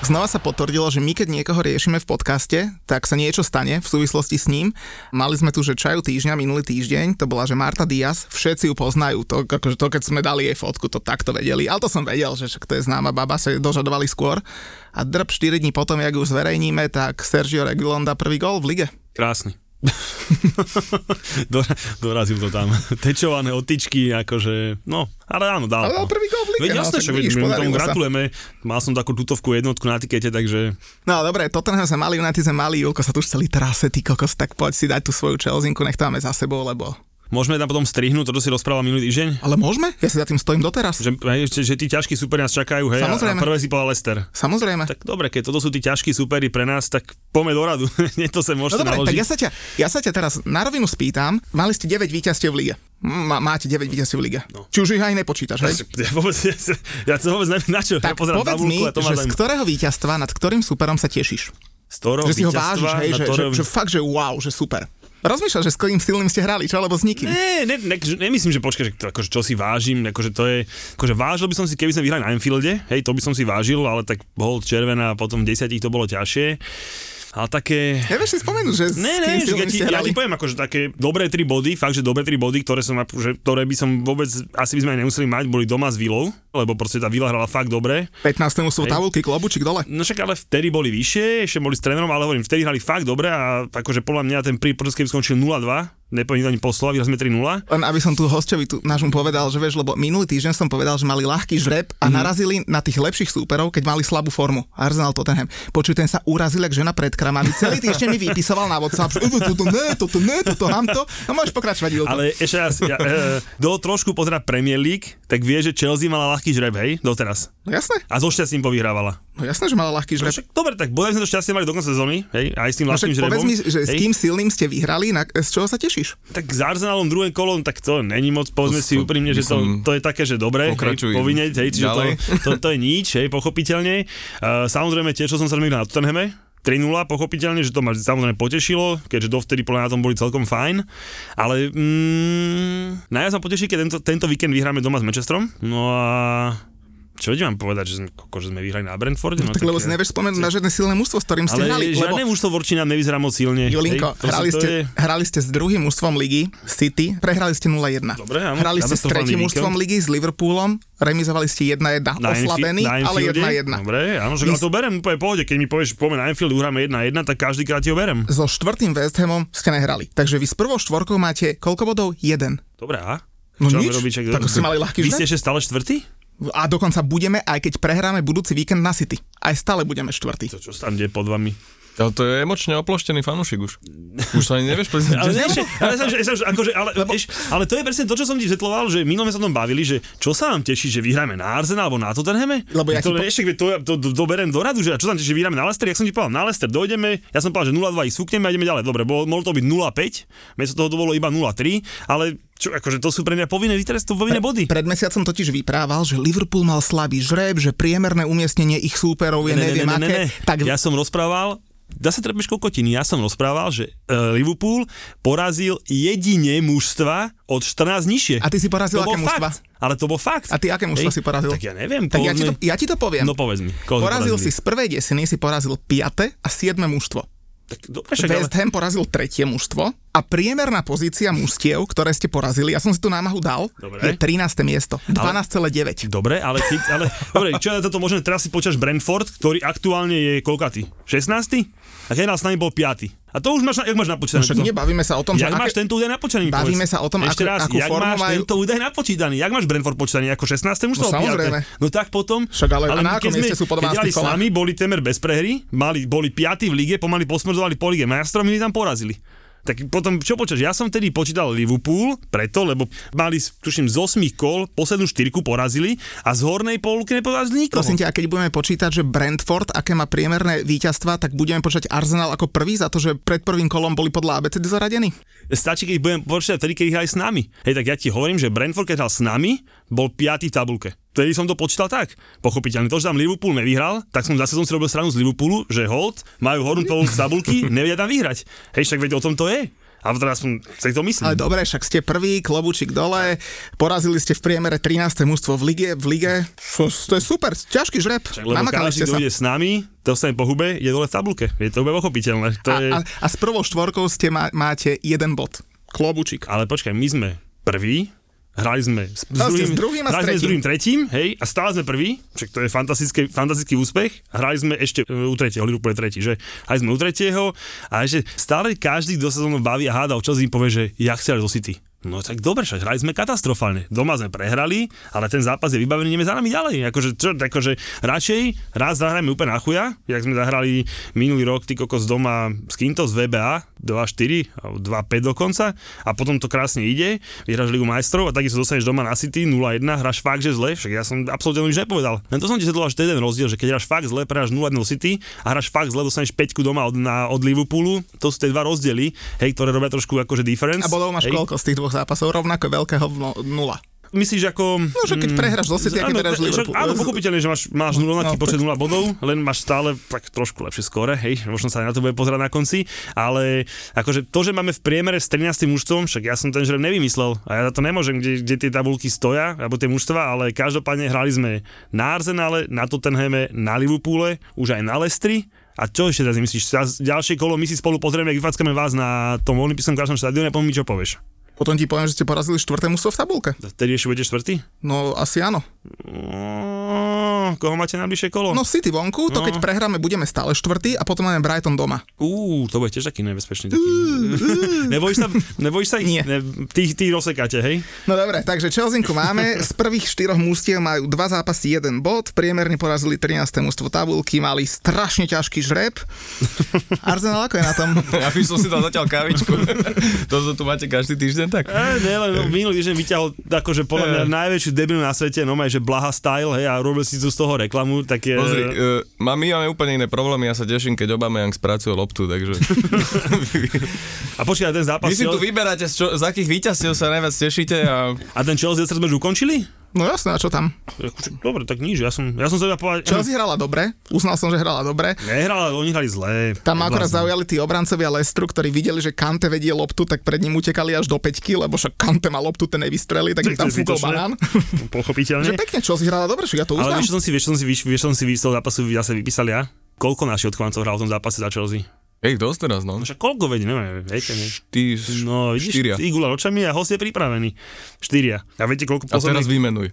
Znova sa potvrdilo, že my keď niekoho riešime v podcaste, tak sa niečo stane v súvislosti s ním. Mali sme tu, že čaju týždňa, minulý týždeň, to bola, že Marta Diaz, všetci ju poznajú, to, akože to keď sme dali jej fotku, to takto vedeli, ale to som vedel, že však to je známa baba, sa dožadovali skôr. A drb 4 dní potom, jak ju zverejníme, tak Sergio Reguilon dá prvý gol v lige.
Krásny. Dora, dorazil to tam. Tečované otičky, akože, no, ale áno, dal.
Ale prvý gol v lige,
Veď
no,
jasné, že my mu tomu gratulujeme. Mal som takú tutovku jednotku na tikete, takže
No dobre, Tottenham sme mali, United sme mali, Julko sa tu už celý trase, ty kokos, tak poď si dať tú svoju Chelsinku, nech to máme za sebou, lebo...
môžeme tam potom strihnúť to, čo si rozprával minulý týždeň.
Ale môžeme? Ja si za tým stojím doteraz.
Že, hej, že, že tí ťažkí superi nás čakajú, hej, a, a
Samozrejme.
prvé si povedal Lester.
Samozrejme.
Tak dobre, keď toto sú tí ťažkí superi pre nás, tak poďme do radu. Nie to sa
No
môžete
dobre, tak
naložiť.
ja sa, ťa, ja sa ťa teraz na rovinu spýtam, mali ste 9 víťazstiev v lige. Má, máte 9 víťazstiev v lige.
No.
Či už ich aj nepočítaš, hej?
Ja vôbec, ja, ja to vôbec neviem na čo. ja
Tak
pozerám
povedz
tabulku
mi,
to
že z ktorého víťazstva nad ktorým superom sa tešíš?
Z ktorého
Že si ho vážiš, hej, že, že, že fakt, že wow, že super. Rozmýšľaš, že s ktorým silným ste hrali, čo? Alebo s nikým?
Ne, ne, ne, nemyslím, že počkaj, že to, akože, čo si vážim, akože to je, akože vážil by som si, keby sme vyhrali na Anfielde, hej, to by som si vážil, ale tak bol červená a potom v desiatich to bolo ťažšie. Ale také...
Nevieš si spomenúť, že
Ne, ne, že ja ti, ja ti poviem, akože také dobré tri body, fakt, že dobré tri body, ktoré, som, akože, ktoré by som vôbec, asi by sme aj nemuseli mať, boli doma s Vilou, lebo proste tá Vila hrala fakt dobre.
15. sú tabulky, klobučík dole.
No však ale vtedy boli vyššie, ešte boli s trénerom, ale hovorím, vtedy hrali fakt dobre a akože podľa mňa ten prí počas, keby skončil 0-2, poslova, vyhrali sme 3-0.
Len aby som tu hostovi tu nášmu povedal, že vieš, lebo minulý týždeň som povedal, že mali ľahký žreb a mm-hmm. narazili na tých lepších súperov, keď mali slabú formu. Arsenal Tottenham. Počuj, ten sa urazil, jak žena pred kramami. Celý týždeň mi vypisoval na WhatsApp, že "E, toto ne, toto ne, toto hamto. No môžeš pokračovať, Vilko.
Ale ešte raz, ja, e, trošku pozera Premier League, tak vie, že Chelsea mala ľahký žreb, hej, doteraz.
No jasné,
A so šťastím povyhrávala.
No jasné, že mala ľahký
No,
žreb.
však, dobre, tak bodaj sme to šťastie mali do konca sezóny, hej, aj s tým
No
ľahkým
však
žrebom.
povedz mi, že s
hej.
kým silným ste vyhrali, na, z čoho sa tešíš?
Tak s Arsenalom druhé kolo, tak to není moc, povedzme
To-
si úprimne, že to, to je také, že dobre, hej, povinne, hej, čiže to, to, to, je nič, hej, pochopiteľne. Uh, samozrejme, tešil som sa na Tottenhame, 3-0, pochopiteľne, že to ma samozrejme potešilo, keďže dovtedy podľa na tom boli celkom fajn, ale mm, najviac ma poteší, keď tento, tento víkend vyhráme doma s Manchesterom, no a čo ti mám povedať, že sme, koko, že sme vyhrali na Brentforde? No,
tak lebo si nevieš spomenúť na žiadne silné mužstvo, s ktorým ste
ale
hrali. Lebo
žiadne mužstvo Vorčina nevyzerá moc silne.
Julinko,
hej,
hrali, ste,
je-
hrali ste s druhým mužstvom ligy, City, prehrali ste 0-1.
Dobre, áno,
hrali ste s tretím mužstvom ligy, s Liverpoolom, remizovali ste 1-1,
na
oslabený,
na
ale
Enfielde?
1-1.
Dobre, áno, že ja to berem úplne pohode, keď mi povieš, poďme na Enfield, uhráme 1-1, tak každý krát ti ho berem.
So štvrtým West Hamom ste nehrali. Takže vy s prvou štvorkou máte koľko bodov? Jeden.
Dobre, a?
No
Čo
nič,
robiť, čak-
tak ste mali ľahký
Vy ste ešte stále štvrtý?
A dokonca budeme, aj keď prehráme budúci víkend na City. Aj stále budeme štvrtý.
To čo sa tam deje pod vami?
Ale to je emočne oploštený fanúšik už. Už sa ani nevieš.
Ale, ale, ale, akože, ale, Lebo... vieš, ale to je presne to, čo som ti vysvetloval, že minulé sme sa o tom bavili, že čo sa nám teší, že vyhráme na Arsenal alebo na Tottenhame?
Lebo ja
to,
po-
ešte, to, to, to, to, berem do radu, že čo sa nám teší, že vyhráme na Leicester, ja som ti povedal, na Leicester dojdeme, ja som povedal, že 0-2 ich súkneme a ideme ďalej. Dobre, bolo, mohlo to byť 0-5, miesto toho to bolo iba 0-3, ale čo, akože to sú pre mňa povinné, teraz to povinné body.
Pred mesiacom totiž vyprával, že Liverpool mal slabý žreb, že priemerné umiestnenie ich súperov je neviem aké. Tak
Ja som rozprával, dá sa trepeš kokotiny, ja som rozprával, že uh, Liverpool porazil jedine mužstva od 14 nižšie.
A ty si porazil
to
aké mužstva?
fakt, Ale to bol fakt.
A ty aké mužstva si porazil?
Tak ja neviem.
Tak ja ti, to, ja ti to poviem.
No povedz mi.
porazil si z prvej desiny, si porazil 5. a 7. mužstvo.
Tak, dobre, ale...
West Ham porazil tretie mužstvo a priemerná pozícia mužstiev, ktoré ste porazili, ja som si tu námahu dal,
Dobre.
je 13. miesto. 12,9.
Dobre, ale, keď, ale dobre, čo je toto možné, teraz si počas Brentford, ktorý aktuálne je koľkatý? 16. A keď s nami bol 5. A to už máš, na- jak máš napočítané?
Však nie, bavíme sa o tom, že
Jak máš
aké...
tento údaj napočítaný?
Bavíme
povedz.
sa o tom,
Ešte
ako-
raz,
akú
jak máš
majú-
tento údaj napočítaný? Jak máš Brentford počítaný? Ako 16. mužstvo?
No, samozrejme.
No tak potom...
Však ale- a na akom mieste sú po
keď
12
hrali s nami, boli temer bez prehry, mali, boli 5 v lige, pomaly posmrzovali po lige majstrov, my tam porazili. Tak potom, čo počas? Ja som vtedy počítal Liverpool, preto, lebo mali, tuším, z 8 kol poslednú štyrku porazili a z hornej polky neporazili nikoho.
Prosím ťa, a keď budeme počítať, že Brentford, aké má priemerné víťazstva, tak budeme počítať Arsenal ako prvý za to, že pred prvým kolom boli podľa ABCD zaradení?
Stačí, keď budem počítať vtedy, keď hrali s nami. Hej, tak ja ti hovorím, že Brentford, keď hral s nami, bol 5 v tabulke. Vtedy som to počítal tak. Pochopiteľne. To, že tam Liverpool nevyhral, tak som zase som si robil stranu z Liverpoolu, že hold, majú hornú tabulky, nevedia tam vyhrať. Hej, však veď o tom to je. A teraz som si to myslím.
Ale dobre, však ste prvý, klobúčik dole, porazili ste v priemere 13. mužstvo v lige, v lige. To je super, ťažký žreb.
Však, lebo kto
sa.
s nami, dostane po hube, je dole v tabulke. Je to úplne pochopiteľné. To je...
A, a, a s prvou štvorkou ste má, máte jeden bod. Klobúčik.
Ale počkaj, my sme prví, hrali sme s, s,
ste s druhým a s
sme s
tretím.
druhým tretím, hej, a stále sme prví, však to je fantastický, fantastický úspech. Hrali sme ešte e, u tretieho, Liverpool je tretí, že hrali sme u tretieho a ešte stále každý, kto sa so mnou baví a hádal, čo si im povie, že ja chcel do City. No tak dobre, však hrali sme katastrofálne. Doma sme prehrali, ale ten zápas je vybavený, ideme za nami ďalej. Akože, čo, akože radšej raz zahrajeme úplne na chuja, jak sme zahrali minulý rok ty kokos doma s Kinto z VBA 2-4, alebo 2-5 dokonca a potom to krásne ide, vyhráš Ligu majstrov a takisto dostaneš doma na City 0-1, hráš fakt, že zle, však ja som absolútne nič nepovedal. Len to som ti to je ten rozdiel, že keď hráš fakt zle, prehráš 0-1 do City a hráš fakt zle, dostaneš 5 doma od, na, od Liverpoolu, to sú tie dva rozdiely, hej, ktoré robia trošku akože difference.
A bodov máš
hej.
koľko z tých dvoch zápasov? Rovnako veľkého no, nula.
Myslíš ako...
No, že keď prehráš do City, keď vyhráš
však-
Liverpool.
Áno, pochopiteľne, že máš, máš rovnaký
No,
počet 0 bodov, len máš stále tak trošku lepšie skóre, hej, možno sa aj na to bude pozerať na konci, ale akože to, že máme v priemere s 13. mužstvom, však ja som ten žreb nevymyslel a ja za to nemôžem, kde, kde tie tabulky stoja, alebo tie mužstva, ale každopádne hrali sme na Arsenale, na Tottenhame, na Liverpoole, už aj na Lestri, a čo ešte teraz myslíš? Ďalšie kolo my si spolu pozrieme, ak vyfackame vás na tom olympijskom krašnom štadióne, poviem mi, čo povieš.
Potom ti poviem, že ste porazili štvrté mužstvo v tabulke.
Vtedy ešte budete štvrtý?
No, asi áno.
Mm? Koho máte najbližšie kolo?
No City vonku, to
No.
keď prehráme, budeme stále štvrtý a potom máme Brighton doma.
Uú, to bude tiež taký nebezpečný. Taký. nebojíš sa, nebojíš sa ich?
Nie.
Ne, ty, ty rozsekáte, hej?
No dobre, takže Chelsinku máme, z prvých štyroch mústiev majú dva zápasy, jeden bod, priemerne porazili 13. mústvo tabulky, mali strašne ťažký žreb. Arsenal ako je na tom?
Ja by som si dal zatiaľ kavičku. Toto tu máte každý týždeň tak?
E, ne, len no, minulý týždeň vyťahol akože podľa mňa najväčšiu debilu na svete, no že Blaha style, hej, a robil si tu z toho reklamu, tak je...
Pozri, uh, má, my máme úplne iné problémy, ja sa teším, keď Aubameyang spracuje loptu, takže...
A počkaj, ten zápas...
Vy si tu vyberáte, z, čo, z akých víťazstiev sa najviac tešíte a...
A ten Chelsea sme už ukončili?
No jasné, a čo tam?
Akože, Dobre, tak nič, ja som, ja som sa povedať...
Chelsea hrala dobre, uznal som, že hrala dobre.
Nehrala, oni hrali zlé.
Tam ma akorát
Vlastne.
zaujali tí obrancovia Lestru, ktorí videli, že Kante vedie loptu, tak pred ním utekali až do peťky, lebo však Kante má loptu, ten nevystrelí, tak tam fúkol banán.
Pochopiteľne.
že pekne, Chelsea hrala dobre, však ja to
Ale
uznám.
vieš, čo som si, vieš, som si, vieš, som si toho zápasu zase vypísal ja? Koľko našich odchovancov hral v tom zápase za Chelsea?
Ej, dosť teraz, no.
No však koľko veď, neviem, viete, ne?
Ty,
No, vidíš,
štyria.
Igula očami a host je pripravený. Štyria. A viete, koľko
A teraz
posledných...
vymenuj.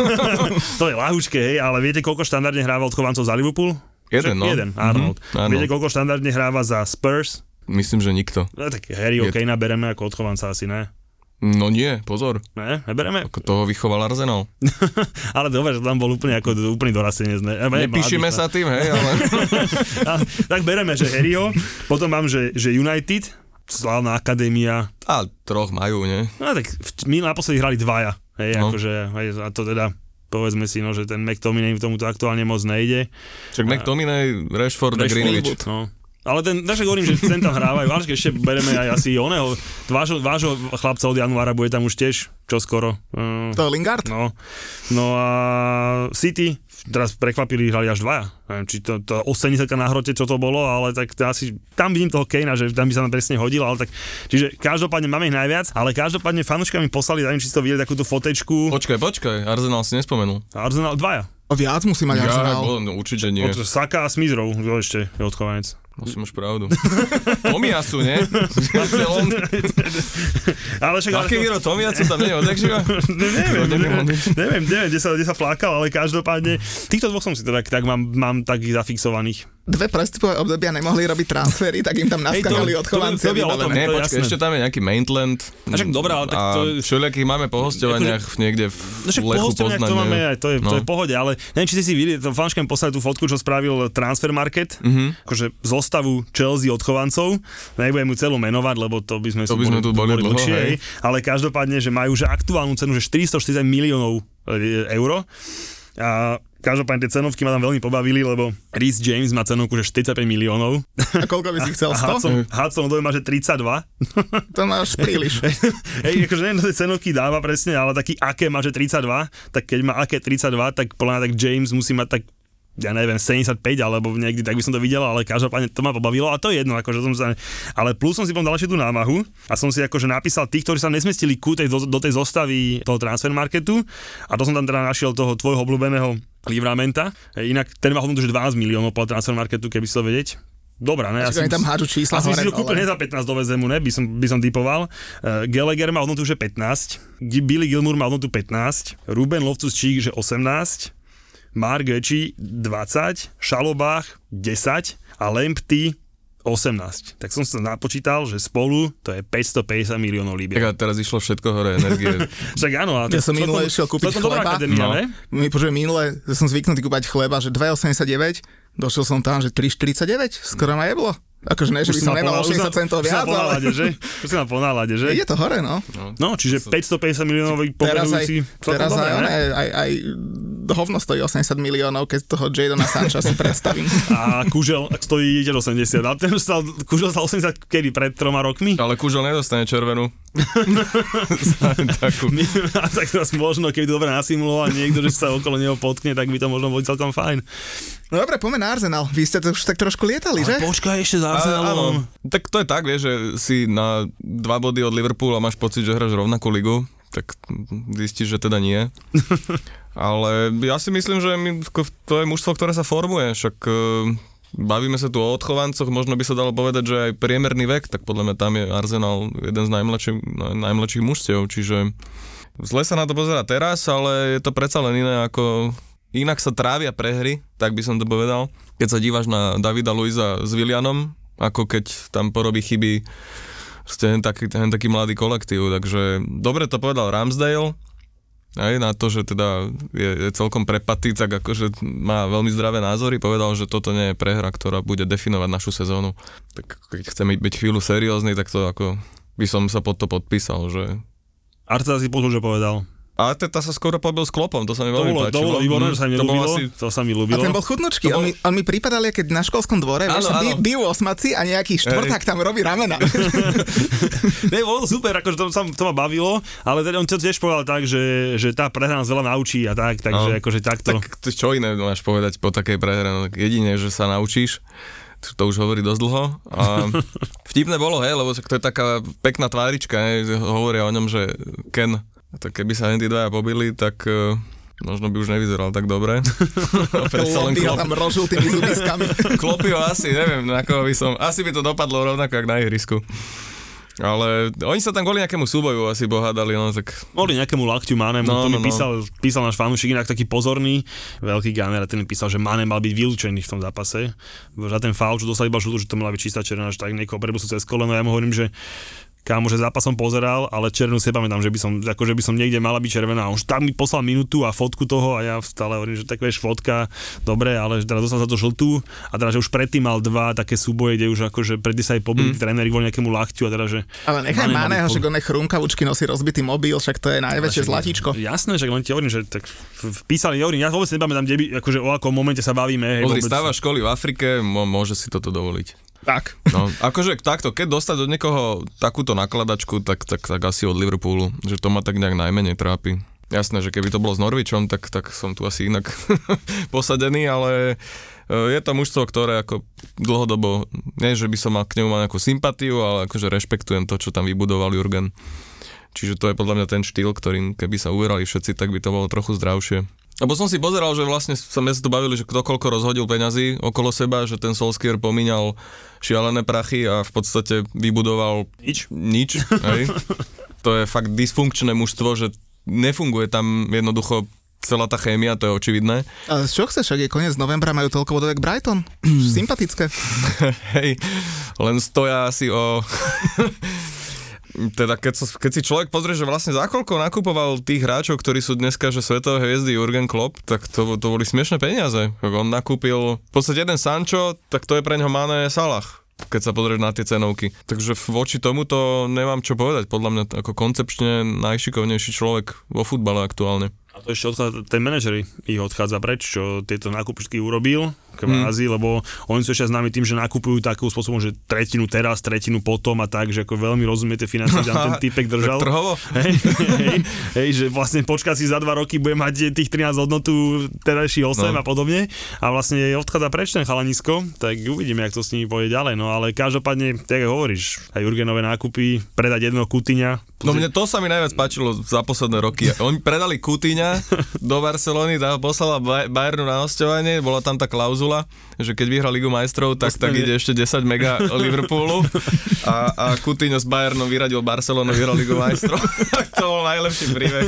to je lahučké, hej, ale viete, koľko štandardne hráva odchovancov za Liverpool?
Jeden,
Však
no.
Jeden, Arnold.
Mhm, Arnold.
Viete, koľko štandardne hráva za Spurs?
Myslím, že nikto.
No, tak Harry Okejna bereme ako odchovanca asi, ne?
No nie, pozor.
Ne, nebereme?
Ako toho vychoval Arsenal.
ale dobre, že tam bol úplne ako úplný dorastenec. Ne? Ne,
Nepíšime
mladý,
sa tým, hej, ale...
A, tak bereme, že Harryho, potom mám, že, že United, slávna akadémia,
A troch majú, nie?
no tak my naposledy hrali dvaja, hej,
No.
akože, hej, a to teda, povedzme si, no, že ten McTominay v tomuto aktuálne moc nejde.
Však McTominay, Rashford a Greenwich.
No. Ale ten, takže hovorím, že sem tam hrávajú, ale ešte bereme aj asi oného, vášho, vášho chlapca od januára bude tam už tiež, čo skoro. Uh,
To je Lingard?
No, no a City, teraz prekvapili, hrali až dvaja. Neviem, či to, to 80 na hrote, čo to bolo, ale tak to asi, tam vidím toho Kejna, že tam by sa nám presne hodil, ale tak, čiže každopádne máme ich najviac, ale každopádne fanúška mi poslali, neviem, či si to videli, takúto fotečku,
Počkaj, počkaj, Arsenal si nespomenul.
Arsenal dvaja.
Viac musí mať Arsenal.
bol, no, určite nie.
Od Saka a Smithrow, ešte je odchovanec.
Asi máš pravdu. Tomiasu, nie? To on.
Ale však... ale to-
hero Tomiasu tam nie je odjak živa?
neviem,
neviem.
neviem, neviem, kde sa, kde sa flákal, ale každopádne týchto dvoch som si teda tak mám, mám takých zafixovaných.
Dve prestupové obdobia nemohli robiť transfery, tak im tam
to-
naskakali
to-
odchovanci.
to to to je
počkaj, ešte tam je nejaký Maitland.
A však dobré, ale tak
a
to je-
všelijakých máme pohosťovaniach niekde v
No však
Lechu Poznaň.
to máme aj, to je, to
No.
je v pohode, ale neviem, či ste si videli, to fanškem poslali tú fotku, čo spravil Transfer Market,
Mhm.
akože zostavu Chelsea odchovancov, nebudem mu celú menovať, lebo to by sme,
To by sme tu boli dlho,
dlhšie,
hej.
ale každopádne, že majú že aktuálnu cenu, že 440 miliónov e, eur a Každopádne tie cenovky ma tam veľmi pobavili, lebo Rhys James má cenovku, že 45 miliónov.
A koľko by si chcel?
A
100?
Hudson, Hudson Odoi má, že 32.
To máš príliš.
Hej, akože neviem, tie cenovky dáva presne, ale taký aké má, že 32, tak keď má aké 32, tak podľa mňa tak James musí mať tak ja neviem, 75 alebo niekdy, tak by som to videl, ale každopádne to ma pobavilo a to je jedno, akože som sa, ale plus som si potom dal ešte tú námahu a som si akože napísal tých, ktorí sa nesmestili ku tej, do, do tej zostavy toho transfer marketu a to som tam teda našiel toho tvojho obľúbeného Livramenta, E, inak ten má hodnotu, že 12 miliónov po transfer marketu, keby si to vedieť. Dobrá, ne?
Čiže oni tam hádžu čísla
Asi si to kúpil ne za 15 do zemu, ne? By som, by som typoval. Uh, Gallagher má hodnotu, že 15. G- Billy Gilmour má hodnotu 15. Ruben Loftus-Cheek, že 18. Mark Gecci 20. Šalobách 10. A Lempty 18. Tak som sa napočítal, že spolu to je 550 miliónov
Tak
libier.
a teraz išlo všetko hore, energie.
Však áno, ale
Ja som minule išiel kúpiť chleba.
akadémia,
No.
ne?
My počujem minule, som zvyknutý kúpať chleba, že 2,89, došiel som tam, že 3,49, skoro ma jeblo. Akože ne, že by som nemal
mal
60
už
centov viac,
po nálade,
ale
že? Už si mal po nálade, že?
ide to hore, no.
No, čiže 550 miliónový
Teraz aj,
celkom
teraz aj,
ne?
one, aj, aj hovno stojí 80 miliónov, keď toho Jadona Sancha si predstavím.
A Kužel stojí tiež 80. Ale ten už stal, Kužel stal 80 kedy? Pred troma rokmi?
Ale Kužel nedostane červenú. Takú.
A tak teraz možno, keby to dobre nasimuloval niekto, že sa okolo neho potkne, tak by to možno bolo celkom fajn.
No dobre, poďme na Arsenal. Vy ste to už tak trošku lietali, že?
počkaj ešte za Arsenalom.
tak to je tak, vieš, že si na dva body od Liverpoolu a máš pocit, že hráš rovnakú ligu, tak zistíš, že teda nie. Ale ja si myslím, že my, to je mužstvo, ktoré sa formuje, však e, bavíme sa tu o odchovancoch, možno by sa dalo povedať, že aj priemerný vek, tak podľa mňa tam je Arsenal jeden z najmladších, najmladších mužstiev, čiže zle sa na to pozera teraz, ale je to predsa len iné ako inak sa trávia prehry, tak by som to povedal. Keď sa dívaš na Davida Luisa s Willianom, ako keď tam porobí chyby ste hen taký, hen taký mladý kolektív, takže dobre to povedal Ramsdale, aj na to, že teda je, je celkom prepatý, tak akože má veľmi zdravé názory, povedal, že toto nie je prehra, ktorá bude definovať našu sezónu. Tak keď chceme byť chvíľu seriózny, tak to ako by som sa pod to podpísal, že...
Arteta si počul, že povedal.
A Teta sa skoro pobil s klopom, to sa mi veľmi
bolo,
páčilo.
to bolo výborné,
Mm,
že sa mi
to bolo
ľúbilo,
asi...
to sa mi
A
ľúbilo.
ten bol chudnočký,
To bol-
on, mi, on mi pripadal, keď na školskom dvore,
Áno,
vieš,
áno.
bijú osmaci a nejaký štvrták tam robí ramena.
Ne, bolo to super, akože to, sa, to ma bavilo, ale teda on to tiež povedal tak, že, že tá prehra nás veľa naučí a tak, takže
No.
akože takto.
Tak to čo iné máš povedať po takej prehre, no, jedine, že sa naučíš, to to už hovorí dosť dlho. A vtipné bolo, hej, lebo to je taká pekná tvárička, hej, že hovoria o ňom, že Ken, tak keby sa tí dvaja pobili, tak uh, možno by už nevyzeral tak dobre. Len
Lobby ho tam rožil tými zubiskami.
klopy ho asi, neviem, na koho by som, asi by to dopadlo rovnako, jak na ihrisku. Ale oni sa tam kvôli nejakému súboju asi pohádali, no tak
Mohli nejakému lakťu Manému,
No,
to mi
no, no.
písal, písal náš fanúšik, inak taký pozorný, veľký gamer, a ten mi písal, že Mané mal byť vylúčený v tom zápase. Za ten faul, čo dostal iba žltú, že to mala byť čistá červená, že tak niekoho prebusú cez koleno. Ja mu hovorím, že kámo, že zápas som pozeral, ale červenú si pamätám, že by som, ako že by som niekde mala byť červená. On už tam mi poslal minútu a fotku toho a ja stále hovorím, že tak vieš, fotka, dobre, ale teraz dostal za to žltú a teda, že už predtým mal dva také súboje, kde už akože predtým sa aj pobili mm. tréneri kvôli nejakému lakťu a teda, že
Ale nechaj Maného, že on chrumkavučky nosí rozbitý mobil, však to je najväčšie zlatíčko.
Jasné, že len ti hovorím, že tak v- písali, hovorím, ja vôbec nepamätám, kde by, akože o akom momente sa bavíme. Hej,
Pozri,
vôbec.
stáva školy v Afrike, môže si toto dovoliť.
Tak.
No, akože takto, keď dostať od niekoho takúto nakladačku, tak, tak, tak asi od Liverpoolu, že to ma tak nejak najmenej trápi. Jasné, že keby to bolo s Norvičom, tak, tak som tu asi inak posadený, ale e, je to mužstvo, ktoré ako dlhodobo, nie že by som mal k nemu mal nejakú sympatiu, ale akože rešpektujem to, čo tam vybudoval Jurgen. Čiže to je podľa mňa ten štýl, ktorým keby sa uverali všetci, tak by to bolo trochu zdravšie. Lebo som si pozeral, že vlastne sa sme sa tu bavili, že kto koľko rozhodil peňazí okolo seba, že ten Solskjaer pomínal šialené prachy a v podstate vybudoval
Nič.
nič. Hej. To je fakt dysfunkčné mužstvo, že nefunguje tam jednoducho celá tá chémia, to je očividné.
Ale čo chceš, ak je koniec novembra, majú toľko bodov jak Brighton? Sympatické.
Hej, len stoja asi o... teda keď, sa, keď si človek pozrie, že vlastne za koľko nakupoval tých hráčov, ktorí sú dneska, že svetové hviezdy Jurgen Klopp, tak to, to boli smiešné peniaze. On nakúpil v podstate jeden Sancho, tak to je pre ňoho Mane Salah keď sa pozrieš na tie cenovky. Takže voči tomuto nemám čo povedať. Podľa mňa ako koncepčne najšikovnejší človek vo futbale aktuálne.
A to ešte odchádza, ten manažer ich odchádza preč, čo tieto nákupy urobil, kvázi, mm. lebo oni sú ešte známi tým, že nakupujú takým spôsobom, že tretinu teraz, tretinu potom a tak, že ako veľmi rozumiete financie, tam ten typek držal.
Tak trhovo?
Hej, hej, hej, že vlastne počká si za dva roky, bude mať tých 13 hodnotu, terajší 8
No.
a podobne. A vlastne odchádza preč ten chalanisko, tak uvidíme, jak to s nimi pôjde ďalej. No ale každopádne, tak hovoríš, aj Jurgenové nákupy, predať jedného Kutyňa.
No mne to sa mi najviac páčilo za posledné roky. Oni predali Kutíňa do Barcelony, poslala Bay- Bayernu na hostovanie, bola tam tá klauzula, Angola. Že keď vyhra Ligu majstrov, tak, tak
Dostane-
ide ešte 10 mega Liverpoolu a, a Coutinho s Bayernom vyradil Barcelonu, vyhral Ligu majstrov. tak to bol najlepší príbeh.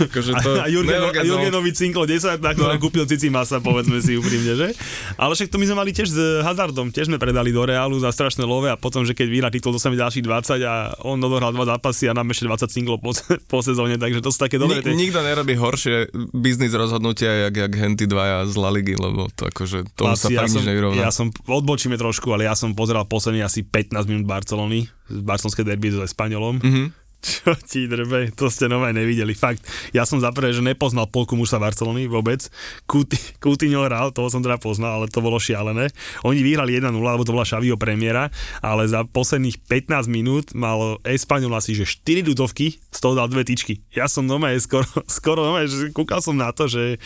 Akože to
a, a
neorganizoval-
Jurgenovi cinklo 10, na ktoré
No.
kúpil Cici Masa, povedzme si úprimne, že? Ale však to my sme mali tiež s Hazardom, tiež sme predali do Reálu za strašné love a potom, že keď vyhrá titul, dostaneme ďalších 20 a on odohral dva zápasy a nám ešte 20 cinglov po, po sezóne, takže to sú také dobré.
Ni- nikto nerobí horšie biznis rozhodnutia, jak, jak henty dvaja z La Ligy, lebo to akože tomu sa
Chlapci, ja som,
nevyrovná.
ja som, odbočíme trošku, ale ja som pozeral posledný asi 15 minút Barcelony, z barcelonské derby s Espanolom.
Mhm.
Čo ti drbe, to ste nové nevideli, fakt. Ja som za prvé, že nepoznal polku mužstva Barcelony vôbec. Couti- Coutinho hral, toho som teda poznal, ale to bolo šialené. Oni vyhrali 1-0, lebo to bola Šavio premiéra, ale za posledných 15 minút mal Espanol asi, že 4 ľudovky, z toho dal dve tyčky. Ja som normálne skoro, skoro normálne, že kúkal som na to, že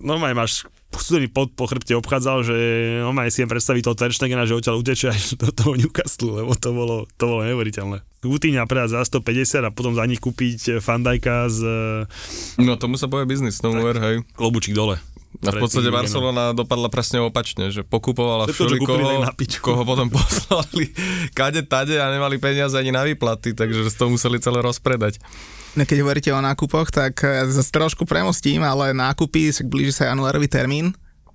normálne máš studený pod po chrbte obchádzal, že normálne si viem predstaviť toho Terštegena, že odtiaľ uteče až do toho Newcastle, lebo to bolo, to bolo neuveriteľné. Coutinho predať za 150 a potom za nich kúpiť Fandajka z
No tomu sa povie biznis, tomu ver, hej.
klobučík dole.
A v podstate Barcelona dopadla presne opačne, že pokupovala
piču.
koho potom poslali kade tade a nemali peniaze ani na výplaty, takže to museli celé rozpredať.
No, Keď hovoríte o nákupoch, tak eh, zase trošku premostím, ale nákupy, blíži sa januárový termín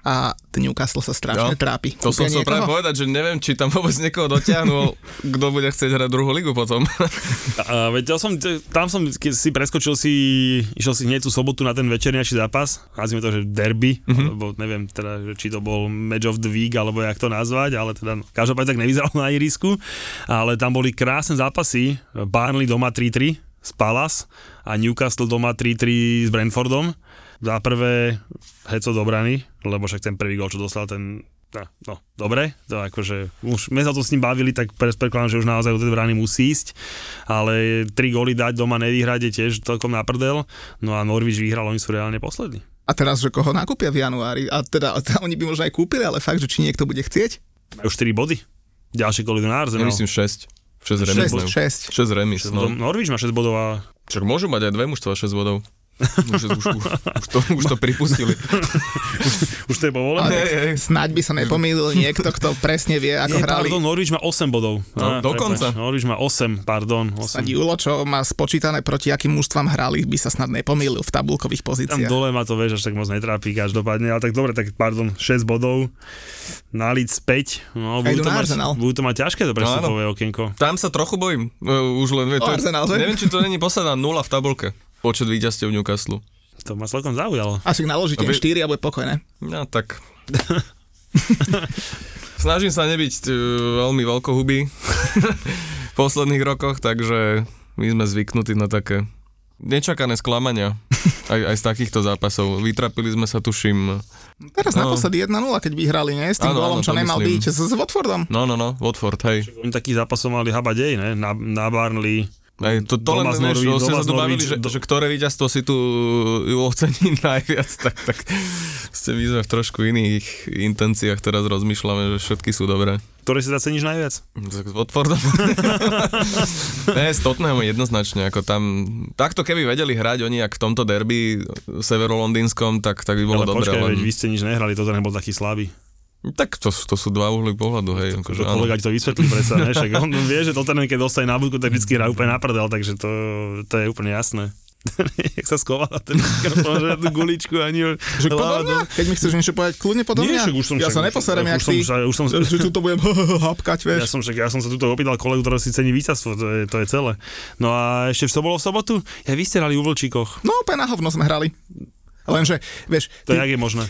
a ten Newcastle sa strašne
Jo,
trápi.
To som
Kúpia
chcel práve povedať, že neviem, či tam vôbec niekoho dotiahnu, kto bude chcieť hrať druhú ligu potom.
A veď ja som, tam som keď si preskočil si, išiel si hneď tú sobotu na ten večerňajší zápas, nazvime to, že derby,
Mhm.
mm-hmm. alebo neviem teda, že či to bol match of the week, alebo jak to nazvať, ale teda no, každopádne tak nevyzeralo na irisku, ale tam boli krásne zápasy, Burnley doma 3-3 z Palace a Newcastle doma 3-3 s Brentfordom. Za prvé heco do brany, lebo však ten prvý gol, čo dostal ten No, no, dobre, to akože, už sme sa to s ním bavili, tak predpokladám, že už naozaj do tej brány musí ísť, ale tri góly dať doma nevyhrať je tiež celkom na prdel, no a Norwich vyhral, oni sú reálne poslední.
A teraz, že koho nakúpia v januári? A teda, a teda oni by možno aj kúpili, ale fakt, že či niekto bude chcieť?
Majú 4 body, ďalšie góly do
Ja
Arsenal.
myslím 6. 6 remis.
6, 6.
6 remis,
No.
no.
Norwich má 6 bodov a
Čak môžu mať aj dve mužstva 6 bodov. Už, už, už, už, to, už to pripustili.
už to je povolené.
Hej.
Snáď by sa nepomýlil niekto, kto presne vie, ako
Nie,
hrali.
pardon, Norwich má 8 bodov.
No, dokonca.
prepáč, Norwich má 8, pardon. 8.
Snáď Julo, čo má spočítané proti akým mužstvám hrali, by sa snad nepomýlil v tabulkových
Tam
pozíciách.
dole ma to, vieš, až tak moc netrápi každopádne, ale tak dobre, tak pardon, 6 bodov, na Leeds 5, no, budú to, mať, budú to mať ťažké to prestupové okienko.
Tam sa trochu bojím. Uh, už len, vie, to,
Arsenal, že?
neviem, či to není posledná nula v tabulke. Počet víťazstiev Newcastle.
To ma celkom zaujalo.
A však naložíte
A vy-
4 a bude pokojné.
No tak. Snažím sa nebyť uh, veľmi veľkohubý v posledných rokoch, takže my sme zvyknutí na také nečakané sklamania aj, aj z takýchto zápasov. Vytrapili sme sa, tuším,
Teraz
No.
naposledy 1-0, keď vyhrali, nie? S tým
Áno,
golom,
áno,
čo nemal
myslím.
byť s, s Watfordom.
no, no, no, Watford, hej.
Oni takých zápasov mali habadej, ne? Na, na Barnley.
Hej, to, to len,
z
vieš, sa
z
tu bavili, že,
do-
že ktoré víťazstvo si tu ju ocení najviac, tak, tak ste my sme v trošku iných intenciách teraz rozmýšľame, že všetky sú dobré.
Ktoré si zaceníš najviac?
Tak s Watfordom. ne, s Tottenhamom jednoznačne, ako tam, takto keby vedeli hrať oni, ak v tomto derby severolondýnskom, tak, tak by bolo
ale
dobré.
počkaj,
len...
vy ste nič nehrali, toto nebol taký slabý.
Tak to, to sú dva uhly pohľadu, hej. Akože,
Že
áno.
kolega ti to vysvetlí predsa, ne? Však on vie, že toto keď dostane na budku, tak vždy hrá úplne na prdel, takže to, to je úplne jasné. Jak sa skovala ten mikrofón, že tú guličku ani
Že podľa keď mi chceš niečo povedať, kľudne podľa
Nie,
mňa.
však už som
ja
však-
sa neposerem, jak
som
ty.
sa- už som-
Že tu to budem hapkať, vieš.
Ja som, však, ja som sa tuto opýtal kolegu, ktorý si cení víťazstvo, to je, to je celé. No a ešte to bolo v sobotu? Ja vy ste hrali u Vlčíkoch.
No úplne na hovno sme hrali. Lenže, vieš,
To
ty,
jak je možné?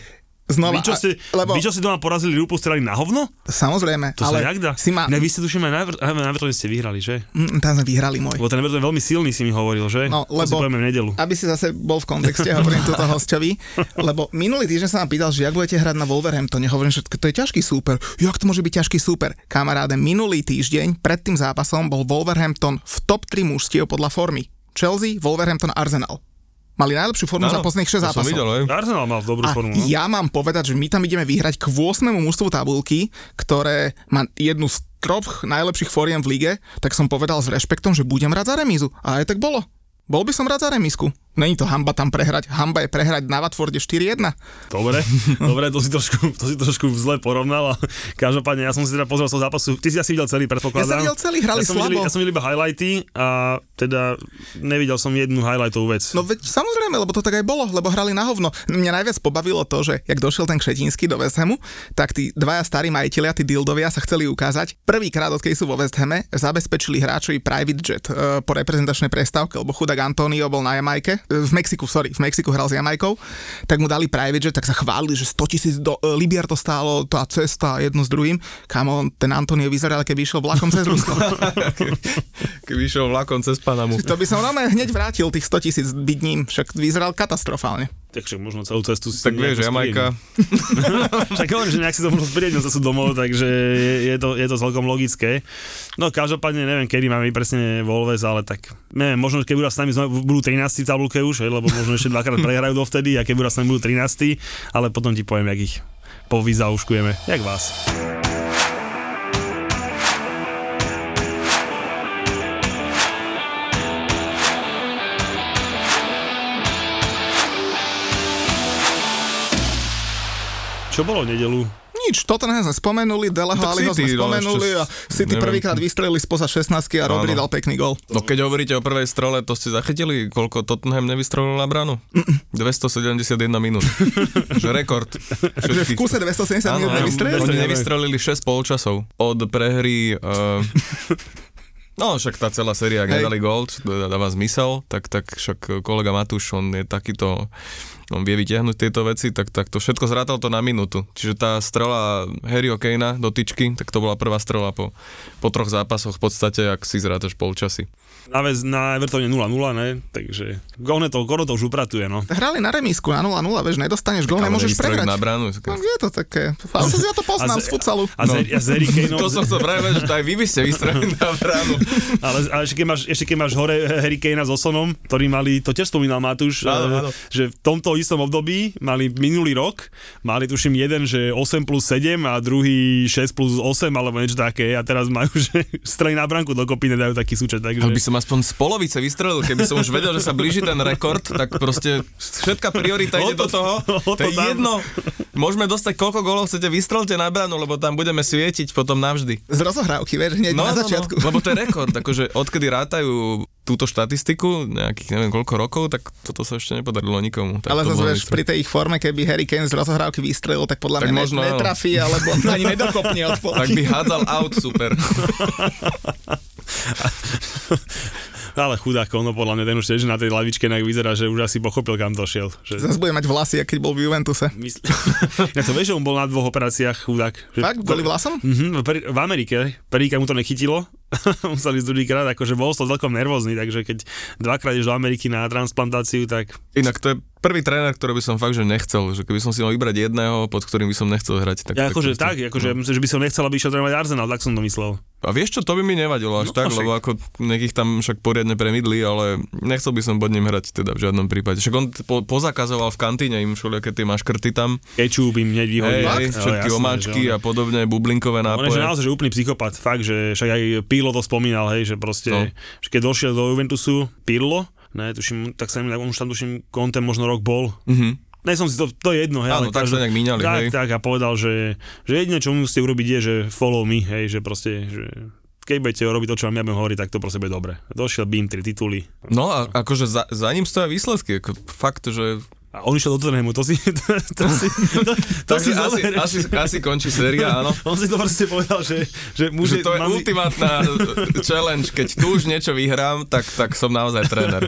Znova,
Vy čo, ste,
lebo,
vy čo si doma porazili Rupu, ste hrali na hovno?
samozrejme,
To
ale
sa jak dá?
si ma,
Ne, vy ste tuším aj na, na Evertone ste vyhrali, že?
mm, tam sme vyhrali môj.
Lebo ten Everton je veľmi silný, si mi hovoril, že?
No,
To si
lebo-
povieme v nedelu.
Aby si zase bol v kontexte, hovorím túto hostovi, lebo minulý týždeň sa ma pýtal, že jak budete hrať na Wolverhamptone, hovorím, že to je ťažký súper. Jak to môže byť ťažký súper? Kamaráde, minulý týždeň pred tým zápasom bol Wolverhampton v top 3 mužstiev podľa formy. Chelsea, Wolverhampton, Arsenal. Mali najlepšiu formu za posledných 6
to som
zápasov.
videl, hej.
Arsenal mal dobrú
A
formu. No?
ja mám povedať, že my tam ideme vyhrať k 8. mužstvu tabulky, ktoré má jednu z troch najlepších foriem v lige, tak som povedal s rešpektom, že budem rád za remízu. A aj tak bolo. Bol by som rád za remízku. Není to hamba tam prehrať. Hamba je prehrať na Watforde 4-1.
Dobre, dobre, to si trošku, to si trošku zle porovnal. Každopádne, ja som si teda pozrel z toho zápasu. Ty si asi videl celý, predpokladám.
Ja som videl celý, hrali
ja som videl,
slabo.
ja som videl iba highlighty a teda nevidel som jednu highlightovú vec.
No veď samozrejme, lebo to tak aj bolo, lebo hrali na hovno. Mňa najviac pobavilo to, že jak došiel ten Kšetínsky do West Hamu, tak tí dvaja starí majiteľia, tí dildovia sa chceli ukázať. Prvýkrát, odkedy sú vo West Hame, zabezpečili hráčovi private jet e, po reprezentačnej prestávke, lebo chudák Antonio bol na Jamajke, v Mexiku, sorry, v Mexiku hral s Jamajkou, tak mu dali private jet, tak sa chválili, že 100 tisíc do, e, libier to stálo, tá cesta jedno s druhým. Kamo, ten Antonio vyzeral, keby išiel vlakom cez Rusko.
Keby išiel vlakom cez Panamu.
to by som normálne hneď vrátil tých 100 tisíc byť ním, však vyzeral katastrofálne.
Takže možno celú cestu si
Tak vieš, Jamajka.
Však hovorím, že nejak si to možno spriedil cestu domov, takže je, je, to, je to celkom logické. No každopádne neviem, kedy máme presne Volves, ale tak neviem, možno keď budú s nami budú 13 v tabulke už, hej, lebo možno ešte dvakrát prehrajú dovtedy a keď budú s nami budú 13, ale potom ti poviem, jak ich povyzauškujeme, jak vás. Čo bolo v nedelu?
Nič, Tottenham sme spomenuli, Deleho
Tak
Aliho sme
City, no,
spomenuli a City prvýkrát vystrelili spoza 16 a Rodri
Áno.
dal pekný gol.
No keď hovoríte o prvej strele, to ste zachytili, koľko Tottenham nevystrelil na bránu? 271 minút. že rekord.
Takže v kuse 270
Áno,
minút nevystrelili.
Oni nevystrelili 6 polčasov od prehry... Uh, No, však tá celá séria, ak
Hej.
nedali dá- dáva zmysel, tak, tak však kolega Matúš, on je takýto, on vie vytiahnuť tieto veci, tak, tak to všetko zrátal to na minútu. Čiže tá strela Harryho Kanea do tyčky, tak to bola prvá strela po, po troch zápasoch v podstate, ak si zrátaš polčasy.
Na, väz, na Evertone 0-0, ne? Takže Gone to, Goro to už upratuje, no.
Hrali na remísku na 0-0, vieš, nedostaneš gól, nemôžeš prehrať.
na bránu.
No, je to také. Ja to poznám
A
z
z-
futsalu.
A, no. z, a z Harry Kaneom,
To som chcel práve, že aj vy by ste vystrelili na bránu.
ale, ale ešte, keď máš, ešte keď máš hore Harry Kanea so Sonom, ktorí mali, to tiež spomínal Matúš,
Áno,
eh,
áno.
že v tomto istom období mali minulý rok, mali tuším jeden, že 8 plus 7 a druhý 6 plus 8 alebo niečo také a teraz majú, že strely na branku dokopy nedajú taký súčet, takže...
Ale by som aspoň z polovice vystrelil, keby som už vedel, že sa blíži ten rekord, tak proste všetká priorita ide
to-
do toho. To
to
je
tam.
jedno. Môžeme dostať koľko golov chcete, vystrelte na bránu, lebo tam budeme svietiť potom navždy.
Z rozohrávky, vieš, hneď na začiatku.
lebo to je rekord, akože odkedy rátajú túto štatistiku, nejakých neviem koľko rokov, tak toto sa ešte nepodarilo nikomu. Tak
Ale zase vieš, pri tej ich forme, keby Harry Kane z rozohrávky vystrelil, tak podľa
Tak
mňa
možno,
netrafí, alebo ani nedokopne od
Tak
polky.
by hádzal out, super.
Ale chudák, ono podľa mňa ten už tiež na tej lavičke nejak vyzerá, že už asi pochopil, kam došiel. Že...
Zase bude mať vlasy, keď bol v Juventuse.
Mysl... ja to vieš, že on bol na dvoch operáciách, chudák. Že...
Fakt? Kvôli vlasom?
Mhm, v, v Amerike, prvýkrát mu to nechytilo, museli ísť druhýkrát, akože bol to celkom nervózny, takže keď dvakrát ideš do Ameriky na transplantáciu, tak
Inak to je prvý tréner, ktorý by som fakt, že nechcel, že keby som si mal vybrať jedného, pod ktorým by som nechcel hrať. Tak,
ja akože
proste-
tak, akože myslím, že by som nechcel, aby išiel trénovať Arsenal, tak som to myslel.
A vieš čo, to by mi nevadilo až
No,
tak,
však.
lebo ako nekých tam však poriadne premidli, ale nechcel by som pod ním hrať teda v žiadnom prípade. Však on po, pozakazoval v kantíne im všelijaké tie maškrty tam,
Kečup im hneď vyhodil. No,
všetky
jasné,
omáčky
že
a podobne, bublinkové
On je že
nápoje.
naozaj že úplný psychopat, fakt, že však aj Pirlo to spomínal, hej, že proste,
No.
že keď došiel do Juventusu Pirlo, ne, tuším, tak sa im, on už tam tuším, kontem možno rok bol,
Mhm.
Ne som si to, to je jedno, hej,
Áno,
ale
tak sa nejak míňali,
tak,
hej.
tak a povedal, že, že jediné, čo musíte urobiť je, že follow me, hej, že proste, že keď budete robiť to, čo vám ja budem hovoriť, tak to proste bude dobre. Došiel by im tri tituly.
No a akože za, za ním stoja výsledky, fakt, že
A on išiel do Tottenhamu, to si, to, to si, to, to si
asi,
zober.
asi, asi končí séria, áno.
On si to proste povedal, že, že,
Že
muži,
to je
mami-
ultimátna challenge, keď tu už niečo vyhrám, tak, tak som naozaj tréner.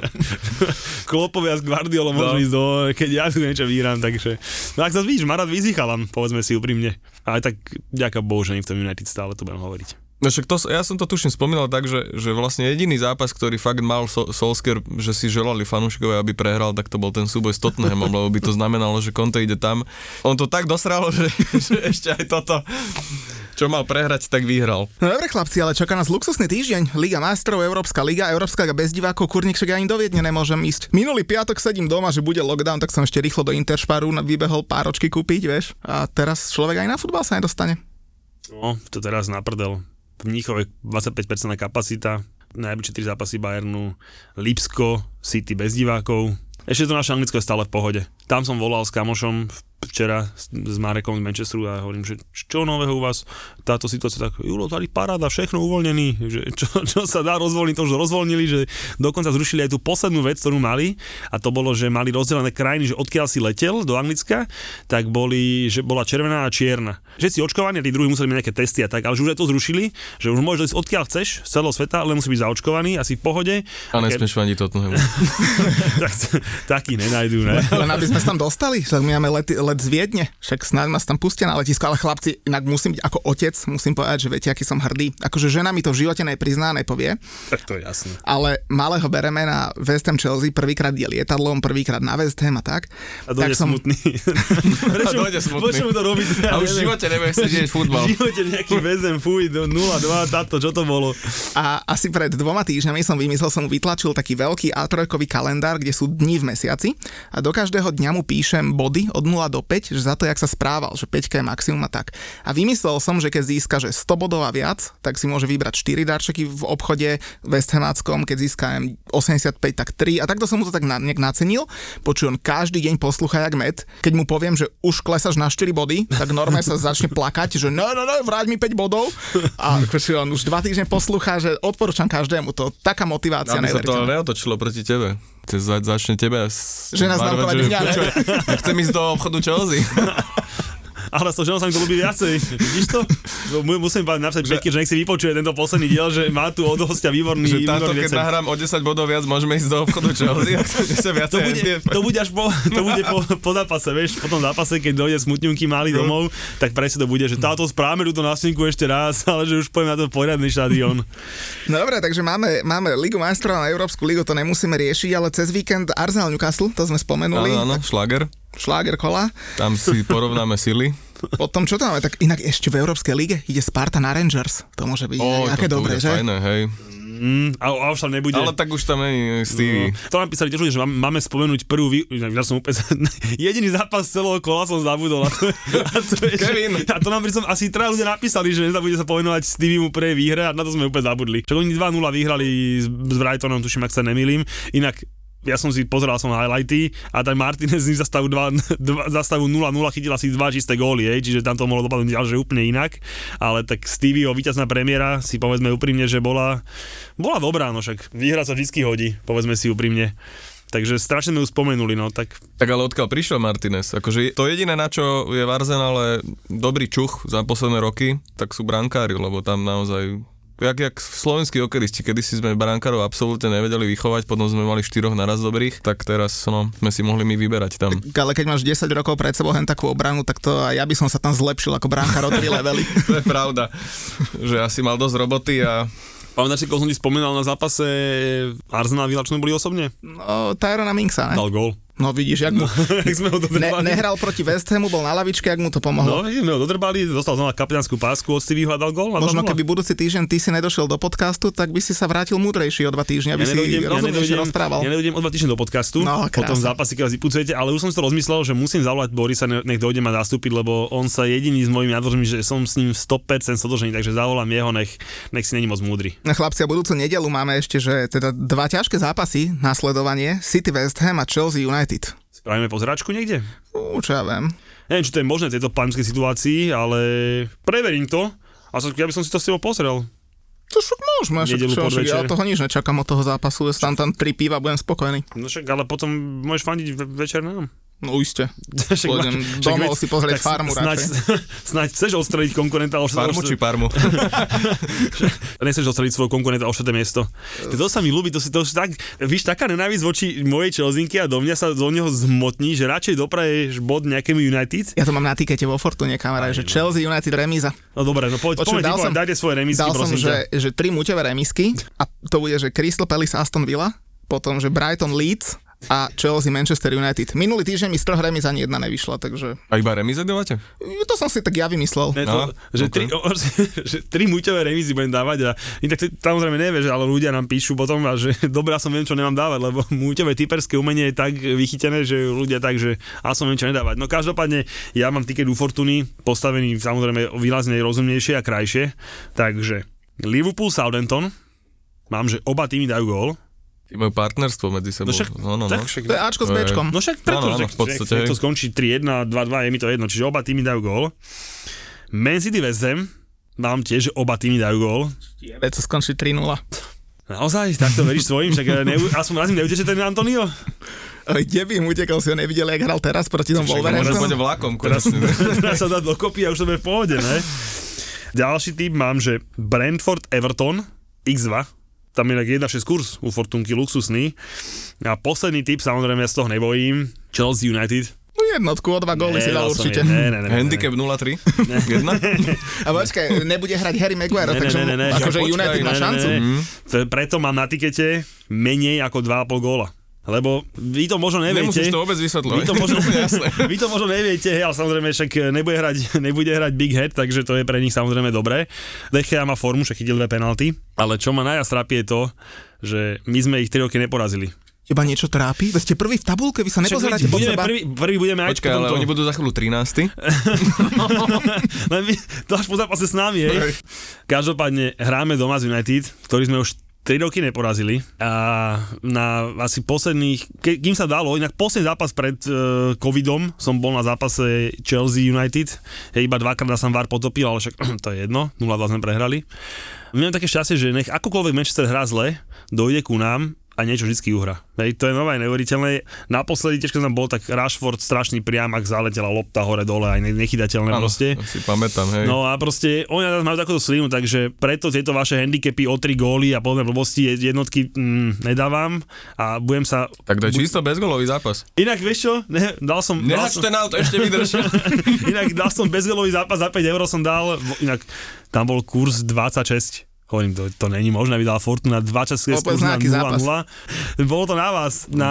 Klopovia s Guardiolom
No.
môžu ísť do, keď ja tu niečo vyhrám, takže... No ak sa vidíš, rád vyzýchalam, povedzme si úprimne. Ale tak, ďaká Bohu, že nie v tom United stále to budem hovoriť.
No však to, ja som to tuším spomínal tak, že, že vlastne jediný zápas, ktorý fakt mal so, Solskjaer, že si želali fanúšikovia, aby prehral, tak to bol ten súboj s Tottenhamom, lebo by to znamenalo, že Conte ide tam. On to tak dosral, že, že ešte aj toto, čo mal prehrať, tak vyhral.
No dobre chlapci, ale čaká nás luxusný týždeň. Liga majstrov, Európska liga, Európska liga bez divákov, kurník však ani do Viedne nemôžem ísť. Minulý piatok sedím doma, že bude lockdown, tak som ešte rýchlo do Intersparu na- vybehol páročky kúpiť, vieš. A teraz človek aj na futbal sa nedostane.
No, to teraz na prdel. V Mníchove 25% kapacita, najbližšie tri zápasy Bayernu, Lipsko, City bez divákov. Ešte to naše Anglicko je stále v pohode. Tam som volal s kamošom včera s, Marekom z Manchesteru a hovorím, že čo nového u vás táto situácia, tak Julo, tady paráda, všechno uvoľnený, že čo, čo sa dá rozvoľniť, to už rozvoľnili, že dokonca zrušili aj tú poslednú vec, ktorú mali a to bolo, že mali rozdelené krajiny, že odkiaľ si letel do Anglicka, tak boli, že bola červená a čierna. Že si očkovaní a tí druhí museli mať nejaké testy a tak, ale že už aj to zrušili, že už môžeš ísť odkiaľ chceš z celého sveta, ale musí byť zaočkovaný, asi v pohode.
A nesmieš faniť Tottenhamu.
tak, taký nenajdú, ne?
Len aby sme sa tam dostali, však my máme let, let z Viedne, však snáď nás tam pustia na letisko, ale chlapci, inak musím byť ako otec, musím povedať, že viete, aký som hrdý. Akože žena mi to v živote neprizná, nepovie,
Tak to je jasné.
ale malého bereme na West Ham Chelsea, prvýkrát je lietadlom, prvýkrát na West Ham a tak.
A dojde
tak som,
smutný.
A dojde smutný.
Prečo mu to robiť?
A už v živote nebude chcieť futbal.
V živote nejaký väzem, fuj, do 0-2, táto, čo to bolo?
A asi pred dvoma týždňami som vymyslel, som vytlačil taký veľký A3 kalendár, kde sú dni v mesiaci a do každého dňa mu píšem body od 0 do 5, že za to, jak sa správal, že 5 je maximum a tak. A vymyslel som, že keď získa že 100 bodov a viac, tak si môže vybrať 4 darčeky v obchode Westhamáckom, keď získa 85, tak 3 a takto som mu to tak na, nejak nacenil. Počuj, on každý deň poslucha jak med. Keď mu poviem, že už klesaš na 4 body, tak normálne sa začne plakať, že no, no, no, vráť mi 5 bodov. A počuj, on už 2 týždne poslúcha, že odporúčam každému to. Taká motivácia,
Aby sa to neotočilo proti tebe. Te za, začne tebe
Že nás naopak mňa, ne?
ja chcem ísť do obchodu Chelsea.
Ale s tou ženou sa mi to ľúbi viacej. Vidíš to? No, mu- Musím povedať napríklad Peky, že nech si vypočuje tento posledný diel, že má tu od hostia výborný,
že táto,
výborný
keď nahrám o 10 bodov viac, môžeme ísť do obchodu Chelsea. Ak to sa
To
viacej
bude, to bude až po, to bude po, po zápase, vieš, po tom zápase, keď dojde smutňunky mali domov, tak presne to bude, že táto správame túto nastinku ešte raz, ale že už poviem na to poriadny štadión.
No dobre, takže máme, máme Ligu majstrov a Európsku ligu, to nemusíme riešiť, ale cez víkend Arsenal Newcastle, to sme spomenuli,
Áno, áno, šlager.
šláger kola.
Tam si porovnáme sily.
Potom čo tam máme? Tak inak ešte v Európskej lige ide Sparta na Rangers. To môže byť
Ó,
aké
to, to
dobré,
bude
že?
Fajné, hej.
Mm, a, a už tam nebude.
Ale tak už tam není Stevie.
No, to nám písali tiež ľudia, že máme, spomenúť prvú vý... Ja som úplne... Jediný zápas celého kola som zabudol. A to, a to, je,
Kevin.
A to nám pritom asi traja ľudia napísali, že nezabudne sa pomenovať Stevie mu prvej výhre a na to sme úplne zabudli. Čo oni 2-0 vyhrali s, s Brightonom, tuším, ak sa nemýlim. Inak ja som si pozeral som highlighty a tak Martinez z zastavu, 2, 2, zastavu 0-0 chytil asi dva čisté góly, hej, čiže tam to mohlo dopadnúť ďalej, že úplne inak, ale tak Stevieho víťazná premiéra si povedzme úprimne, že bola, bola dobrá, no však výhra sa vždy hodí, povedzme si úprimne. Takže strašne sme ju spomenuli, no tak
Tak ale odkiaľ prišiel Martinez? Akože to jediné, na čo je v Arsenale dobrý čuch za posledné roky, tak sú brankári, lebo tam naozaj jak, jak slovenskí okeristi, kedy si sme brankárov absolútne nevedeli vychovať, potom sme mali štyroch naraz dobrých, tak teraz no, sme si mohli my vyberať tam.
Ale keď máš 10 rokov pred sebou hen takú obranu, tak to aj ja by som sa tam zlepšil ako bránkar o 3 levely.
To je pravda, že asi mal dosť roboty a
Pamätáš si, koho som ti spomínal na zápase Arsenal sme boli osobne?
No, Tyrona Minksa, ne?
Dal gól.
No vidíš, jak mu...
Jak sme ho
Ne, nehral proti West Hamu, bol na lavičke, jak mu to pomohlo.
No, vidíš, sme ho dodrbali, dostal znova kapitánsku pásku od Stevieho a dal gól. a
Možno
2:0.
keby budúci týždeň ty si nedošiel do podcastu, tak by si sa vrátil múdrejší o dva týždne, aby si rozumnejšie rozprával.
ja nedojdem o dva týždne do podcastu,
No,
po tom
krása.
zápase, keď vás vypucujete, ale už som si to rozmyslel, že musím zavolať Borisa, ne- nech dojde ma zastúpiť, lebo on sa jediný s mojimi nádvoržmi, že som s ním 100% stotožený, takže zavolám jeho, nech, nech si není moc múdry.
No chlapci, a budúcu nedelu máme ešte, že teda dva ťažké zápasy na sledovanie, City West Ham a Chelsea United.
Spravíme pozračku niekde?
Ú, čo ja viem.
Neviem, či to je možné v tejto pandemickej situácii, ale preverím to. A so- ja by som si to s tebou pozrel.
To však môžeme, však, čo, však ja toho nič nečakám od toho zápasu, ja tam tam tri piva, budem spokojný.
No však, ale potom môžeš fandiť ve- večer nám.
No iste.
Však
Pôjdem domov si pozrieť farmu
snáď, snáď chceš odstreliť konkurenta o
Parmu či Parmu?
Nechceš odstreliť svojho konkurenta o 4. miesto. To, to sa mi ľúbi, to si to tak, víš, taká nenávisť voči mojej Chelseanky a do mňa sa do neho zmotní, že radšej dopraješ bod nejakému United.
Ja to mám na tikete vo Fortune, kamarát, že Chelsea United remíza.
No dobre, no poď,
Počuj,
poď,
dal
poď,
som-
dajte svoje remisky,
Dal som,
prosím
že,
ťa.
že tri muťové remisky a to bude, že Crystal Palace Aston Villa, potom, že Brighton Leeds a Chelsea Manchester United. Minulý týždeň mi z troch remiz ani jedna nevyšla, takže
A iba remize dávate?
to som si tak ja vymyslel.
Ne, to,
No,
že,
ok.
tri, o, že tri muťové remízy budem dávať a inak to samozrejme nevieš, ale ľudia nám píšu potom, a že dobrá som viem, čo nemám dávať, lebo muťové typerské umenie je tak vychytené, že ľudia tak, že a som viem, čo nedávať. No každopádne, ja mám tiket u Fortuny, postavený samozrejme výrazne rozumnejšie a krajšie, takže Liverpool Southampton, mám, že oba týmy dajú gól.
Tí majú partnerstvo medzi sebou.
No však,
no, no, no.
tak však
To je Ačko s
To
Bčkom.
No však preto,
Áno, áno,
že,
v podstate,
že,
hej.
to skončí 3-1, 2-2, je mi to jedno, čiže oba týmy dajú gól. Man City West Ham, mám tiež, že oba týmy dajú gól.
Veď to skončí 3-0.
Naozaj, takto veríš svojim, však eh, neu, aspoň raz mi neuteče ten Antonio.
Kde by im utekal, si ho nevidel, jak hral teraz proti tomu Wolverhamptonu?
pôjde vlakom.
Teraz,
konečne.
teraz sa dá dokopy a už to bude v pohode, ne? Ďalší typ mám, že Brentford Everton X2, tam je inak 1,6 kurz u Fortunky luxusný. A posledný typ, samozrejme, ja z toho nebojím, Chelsea United.
No Jednotku o dva góly si dal určite.
Ne, ne, ne, ne, ne.
Handicap 0-3? Jedna?
A počkaj, nebude hrať Harry Maguire,
Ne, ne,
takže
ne, ne, ne.
akože
Počkaj,
United má
Ne, ne,
šancu.
ne.
Mhm.
Pre- Preto mám na tikete menej ako 2,5 góla. Lebo vy to možno neviete.
Nemusíš to vôbec vysvetľovať.
Vy to, možno, vy to možno neviete, hej, ale samozrejme však nebude hrať, nebude hrať Big Head, takže to je pre nich samozrejme dobré. Dechea má formu, však chytil dve penalty, ale čo ma najviac trápi je to, že my sme ich 3 roky neporazili.
Teba niečo trápi? Veď ste prvý v tabulke, vy sa nepozeráte pod
budeme
seba.
prvý, prvý budeme aj
Počkaj, ale
to.
oni budú za chvíľu 13.
Len my, to až po zápase s nami, hej. Každopádne hráme doma z United, ktorý sme už 3 roky neporazili a na asi posledných, ke, kým sa dalo, inak posledný zápas pred uh, covidom som bol na zápase Chelsea United, hej, iba dvakrát som VAR potopil, ale však to je jedno, 0-2 sme prehrali. My také šťastie, že nech akokoľvek Manchester hrá zle, dojde ku nám a niečo vždy uhra. Hej, to je nové neuveriteľné. Naposledy, tiež keď som bol, tak Rashford strašný priamak, zaletela lopta hore dole, aj ne- nechytateľné
Áno,
proste.
si pamätám, hej.
No a proste oni nás majú takúto slinu, takže preto tieto vaše handicapy o 3 góly a podobné blbosti jednotky mm, nedávam a budem sa...
Tak to je čisto bezgolový zápas.
Inak vieš čo? Ne, dal som...
Nehač
som
ten auto, ešte vydrž.
inak dal som bezgolový zápas za 5 eur som dal, inak tam bol kurz 26. Hovorím, to, to není možné, aby dala Fortuna 26
Opäť
kurz na
nejaký zápas.
0-0. Bolo to na vás, na...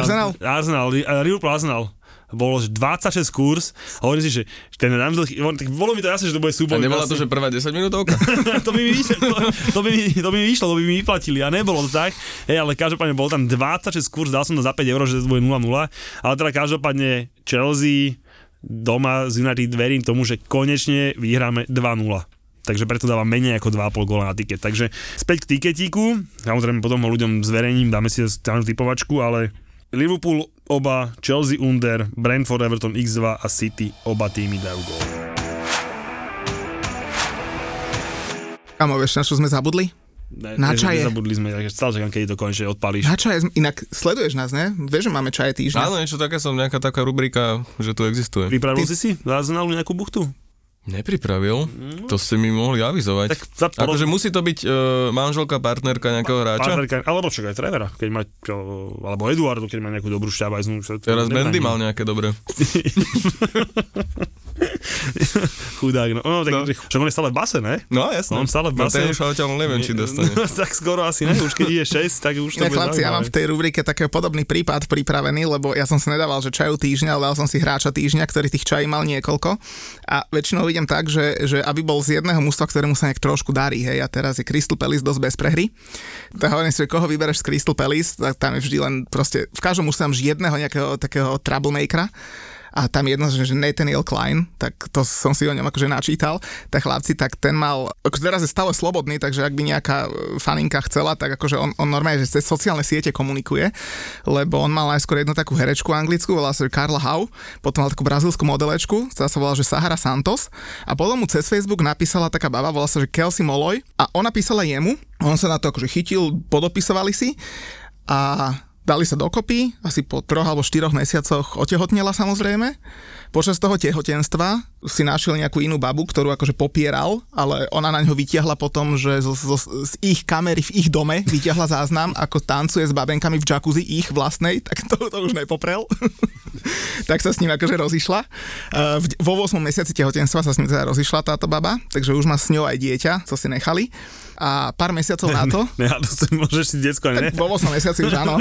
Arsenal?
Arsenal, eh, Liverpool Arsenal. Bolo že 26 kurz a hovorím si, že ten Ramsdale, tak bolo mi to jasné, že to bude
A
súboj.
nebola
Vlastne-
to, že prvá 10 minútovka?
to, by mi vyšlo, to, to, by mi, to by mi vyšlo, to by mi vyplatili a nebolo to tak. Hej, ale každopádne bol tam 26 kurz, dal som to za 5 eur, že to bude 0-0, ale teda každopádne Chelsea doma z United verím tomu, že konečne vyhráme 2-0 takže preto dávam menej ako 2,5 góla na tiket. Takže späť k tiketíku, samozrejme potom ho ľuďom zverejním, dáme si tam typovačku, ale Liverpool oba, Chelsea under, Brentford Everton x2 a City oba týmy dajú gól.
Kamo, vieš, na čo sme zabudli?
Ne,
Na
ne-
čaje.
Nezabudli sme, takže stále čakám, keď to konečne odpalíš.
Na čaje, inak sleduješ nás, ne? Vieš, že máme čaje týždňa.
Áno, niečo také som, nejaká taká rubrika, že tu existuje.
Pripravil
Ty-
si si za Arsenalu nejakú buchtu?
Nepripravil? To ste mi mohli avizovať.
Tak za poro-
Akože musí to byť uh, manželka, partnerka nejakého hráča?
Partnerka, alebo čo, aj trénera, keď má, čo, alebo Eduardo, keď má nejakú dobrú to
Teraz. Bendy mal nejaké dobré.
Chudák, no, no tak,
No.
no. však on je stále v base, ne?
No jasné.
On stále v
No
base.
ten už ale neviem, či dostane.
No, tak skoro asi ne, už keď ide 6, tak už to
Ne,
bude
chlapci, ja mám v tej rubrike taký podobný prípad pripravený, lebo ja som si nedával, že čaju týždňa, ale dal som si hráča týždňa, ktorý tých čají mal niekoľko. A väčšinou idem tak, že, že aby bol z jedného mužstva, ktorému sa nejak trošku darí, hej, a teraz je Crystal Palace dosť bez prehry. Tak hovorím si, že koho vybereš z Crystal Palace, tak tam je vždy len proste, v každom mužstve vždy jedného nejakého takého troublemakera a tam jedno, že, Nathaniel Klein, tak to som si o ňom akože načítal, tak chlapci, tak ten mal, akože teraz je stále slobodný, takže ak by nejaká e, faninka chcela, tak akože on, on normálne, že cez sociálne siete komunikuje, lebo on mal najskôr jednu takú herečku anglickú, volá sa že Carla Howe, potom mal takú brazílskú modelečku, ktorá sa volá, že Sahara Santos. A potom mu cez Facebook napísala taká baba, volá sa, že Kelsey Molloy. A ona písala jemu, on sa na to akože chytil, podopisovali si. A dali sa dokopy, asi po troch alebo štyroch mesiacoch otehotnela samozrejme. Počas toho tehotenstva si našiel nejakú inú babu, ktorú akože popieral, ale ona na ňo vytiahla potom, že zo, zo, z ich kamery v ich dome vytiahla záznam, ako tancuje s babenkami v jacuzzi ich vlastnej, tak to, to už nepoprel. tak sa s ním akože rozišla. Uh, v, vo 8 mesiaci tehotenstva sa s ním teda rozišla táto baba, takže už má s ňou aj dieťa, co si nechali. A pár mesiacov na to,
Ne, to si, môžeš si decko, ne?
vo 8 mesiaci už áno,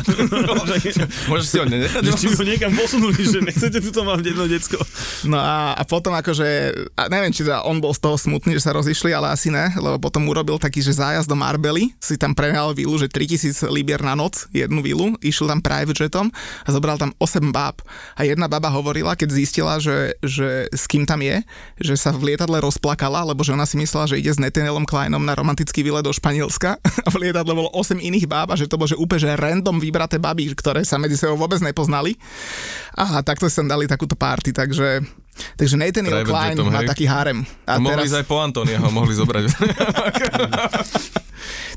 Môžeš si ho nenechať?
Že či ho niekam posunuli, že nechcete tuto mám jedno decko.
No a, a potom akože, a neviem, či teda on bol z toho smutný, že sa rozišli, ale asi ne, lebo potom urobil taký, že zájazd do Marbely, si tam prenajal vilu, že 3000 libier na noc, jednu vilu, išiel tam private jetom a zobral tam 8 báb. A jedna baba hovorila, keď zistila, že, že s kým tam je, že sa v lietadle rozplakala, lebo že ona si myslela, že ide s Nathanielom Kleinom na romantický výlet do Španielska a v lietadle bolo 8 iných báb a že to bolo že úplne že random vybraté baby, ktoré sa medzi sebou vôbec nepoznali. A takto tam dali takúto party, takže Takže Nathaniel
Private
Klein
jetom,
má
hej.
taký harem. A
A mohli ísť aj po Antonia, ho mohli zobrať.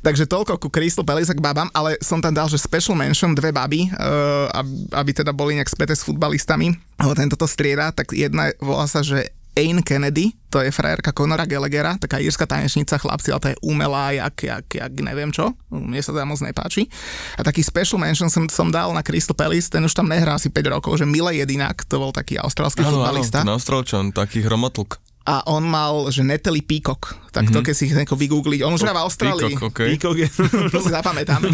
takže toľko ku Crystal Palace k babám, ale som tam dal, že special mention dve baby, uh, aby, teda boli nejak späté s futbalistami. Tento to strieda, tak jedna volá sa, že Aine Kennedy, to je frajerka Conora Gallaghera, taká írska tanečnica, chlapci, ale to je umelá, jak, jak, jak neviem čo, mne sa teda moc nepáči. A taký special mention som, som dal na Crystal Palace, ten už tam nehrá asi 5 rokov, že Mile Jedinak, to bol taký austrálsky
Áno, áno,
futbalista.
ten Austrálčan, taký hromotlk.
A on mal, že Natalie Peacock, tak to keď si ich nejako vygoogliť, on už hrá v Austrálii.
Peacock, okay.
Píkok je...
To si zapamätám.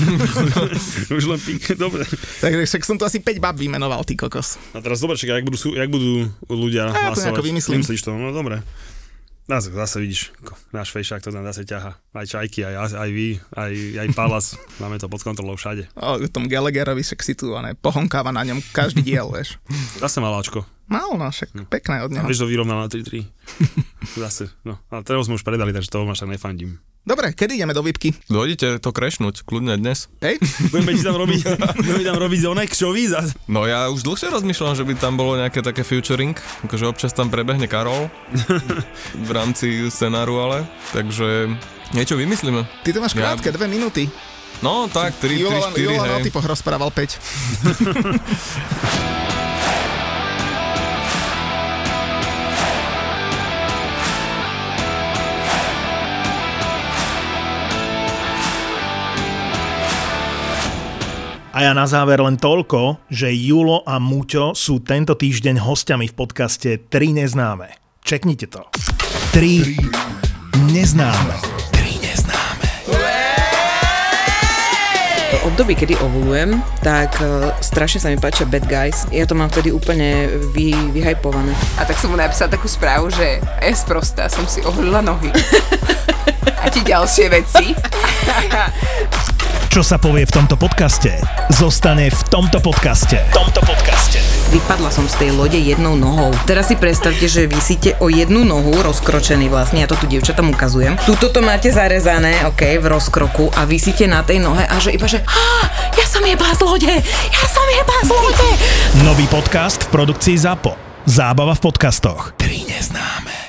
Už len pík, dobre.
Takže však som tu asi 5 bab vymenoval, ty kokos.
A teraz dobre, čakaj, jak budú, jak budú ľudia
A ja to
hlasovať.
nejako vymyslím.
Vymyslíš to, no dobre. No, zase vidíš, náš fejšák to tam zase ťaha. Aj čajky, aj, aj vy, aj, aj Palas. Máme to pod kontrolou všade.
O, tom Gallagherovi ne, pohonkáva na ňom každý diel, vieš.
Zase maláčko.
Mal, no však pekné od
A
neho.
vieš, to vyrovnal na 3-3. Zase, no. Ale teraz sme už predali, takže toho máš tak nefandím.
Dobre, kedy ideme do výpky?
Dojdete to krešnúť, kľudne dnes.
Hej?
Budeme ti tam robiť, budeme tam robiť onek šovy za...
No ja už dlhšie rozmýšľam, že by tam bolo nejaké také featuring, akože občas tam prebehne Karol v rámci scenáru ale, takže niečo vymyslíme.
Ty to máš
Ja-
krátke, dve minúty.
No tak, 3, 3,
Julo,
4,
Julo na
hej.
typoch rozprával 5.
A ja na záver len toľko, že Julo a Muťo sú tento týždeň hostiami v podcaste 3 neznáme. Čeknite to. 3 neznáme. 3 neznáme.
V období, kedy ovulujem, tak uh, strašne sa mi páčia Bad Guys. Ja to mám vtedy úplne vy, vyhajpované.
A tak som mu napísala takú správu, že je sprostá, som si oholila nohy. A tie ďalšie veci.
Čo sa povie v tomto podcaste, zostane v tomto podcaste. V tomto podcaste.
Vypadla som z tej lode jednou nohou. Teraz si predstavte, že vysíte o jednu nohu, rozkročený vlastne, ja to tu dievčatám ukazujem. Tuto to máte zarezané, ok, v rozkroku a vysíte na tej nohe a že iba, že "Á, ja som jebá z lode, ja som jebá z lode.
Nový podcast v produkcii ZAPO. Zábava v podcastoch. 3 neznáme.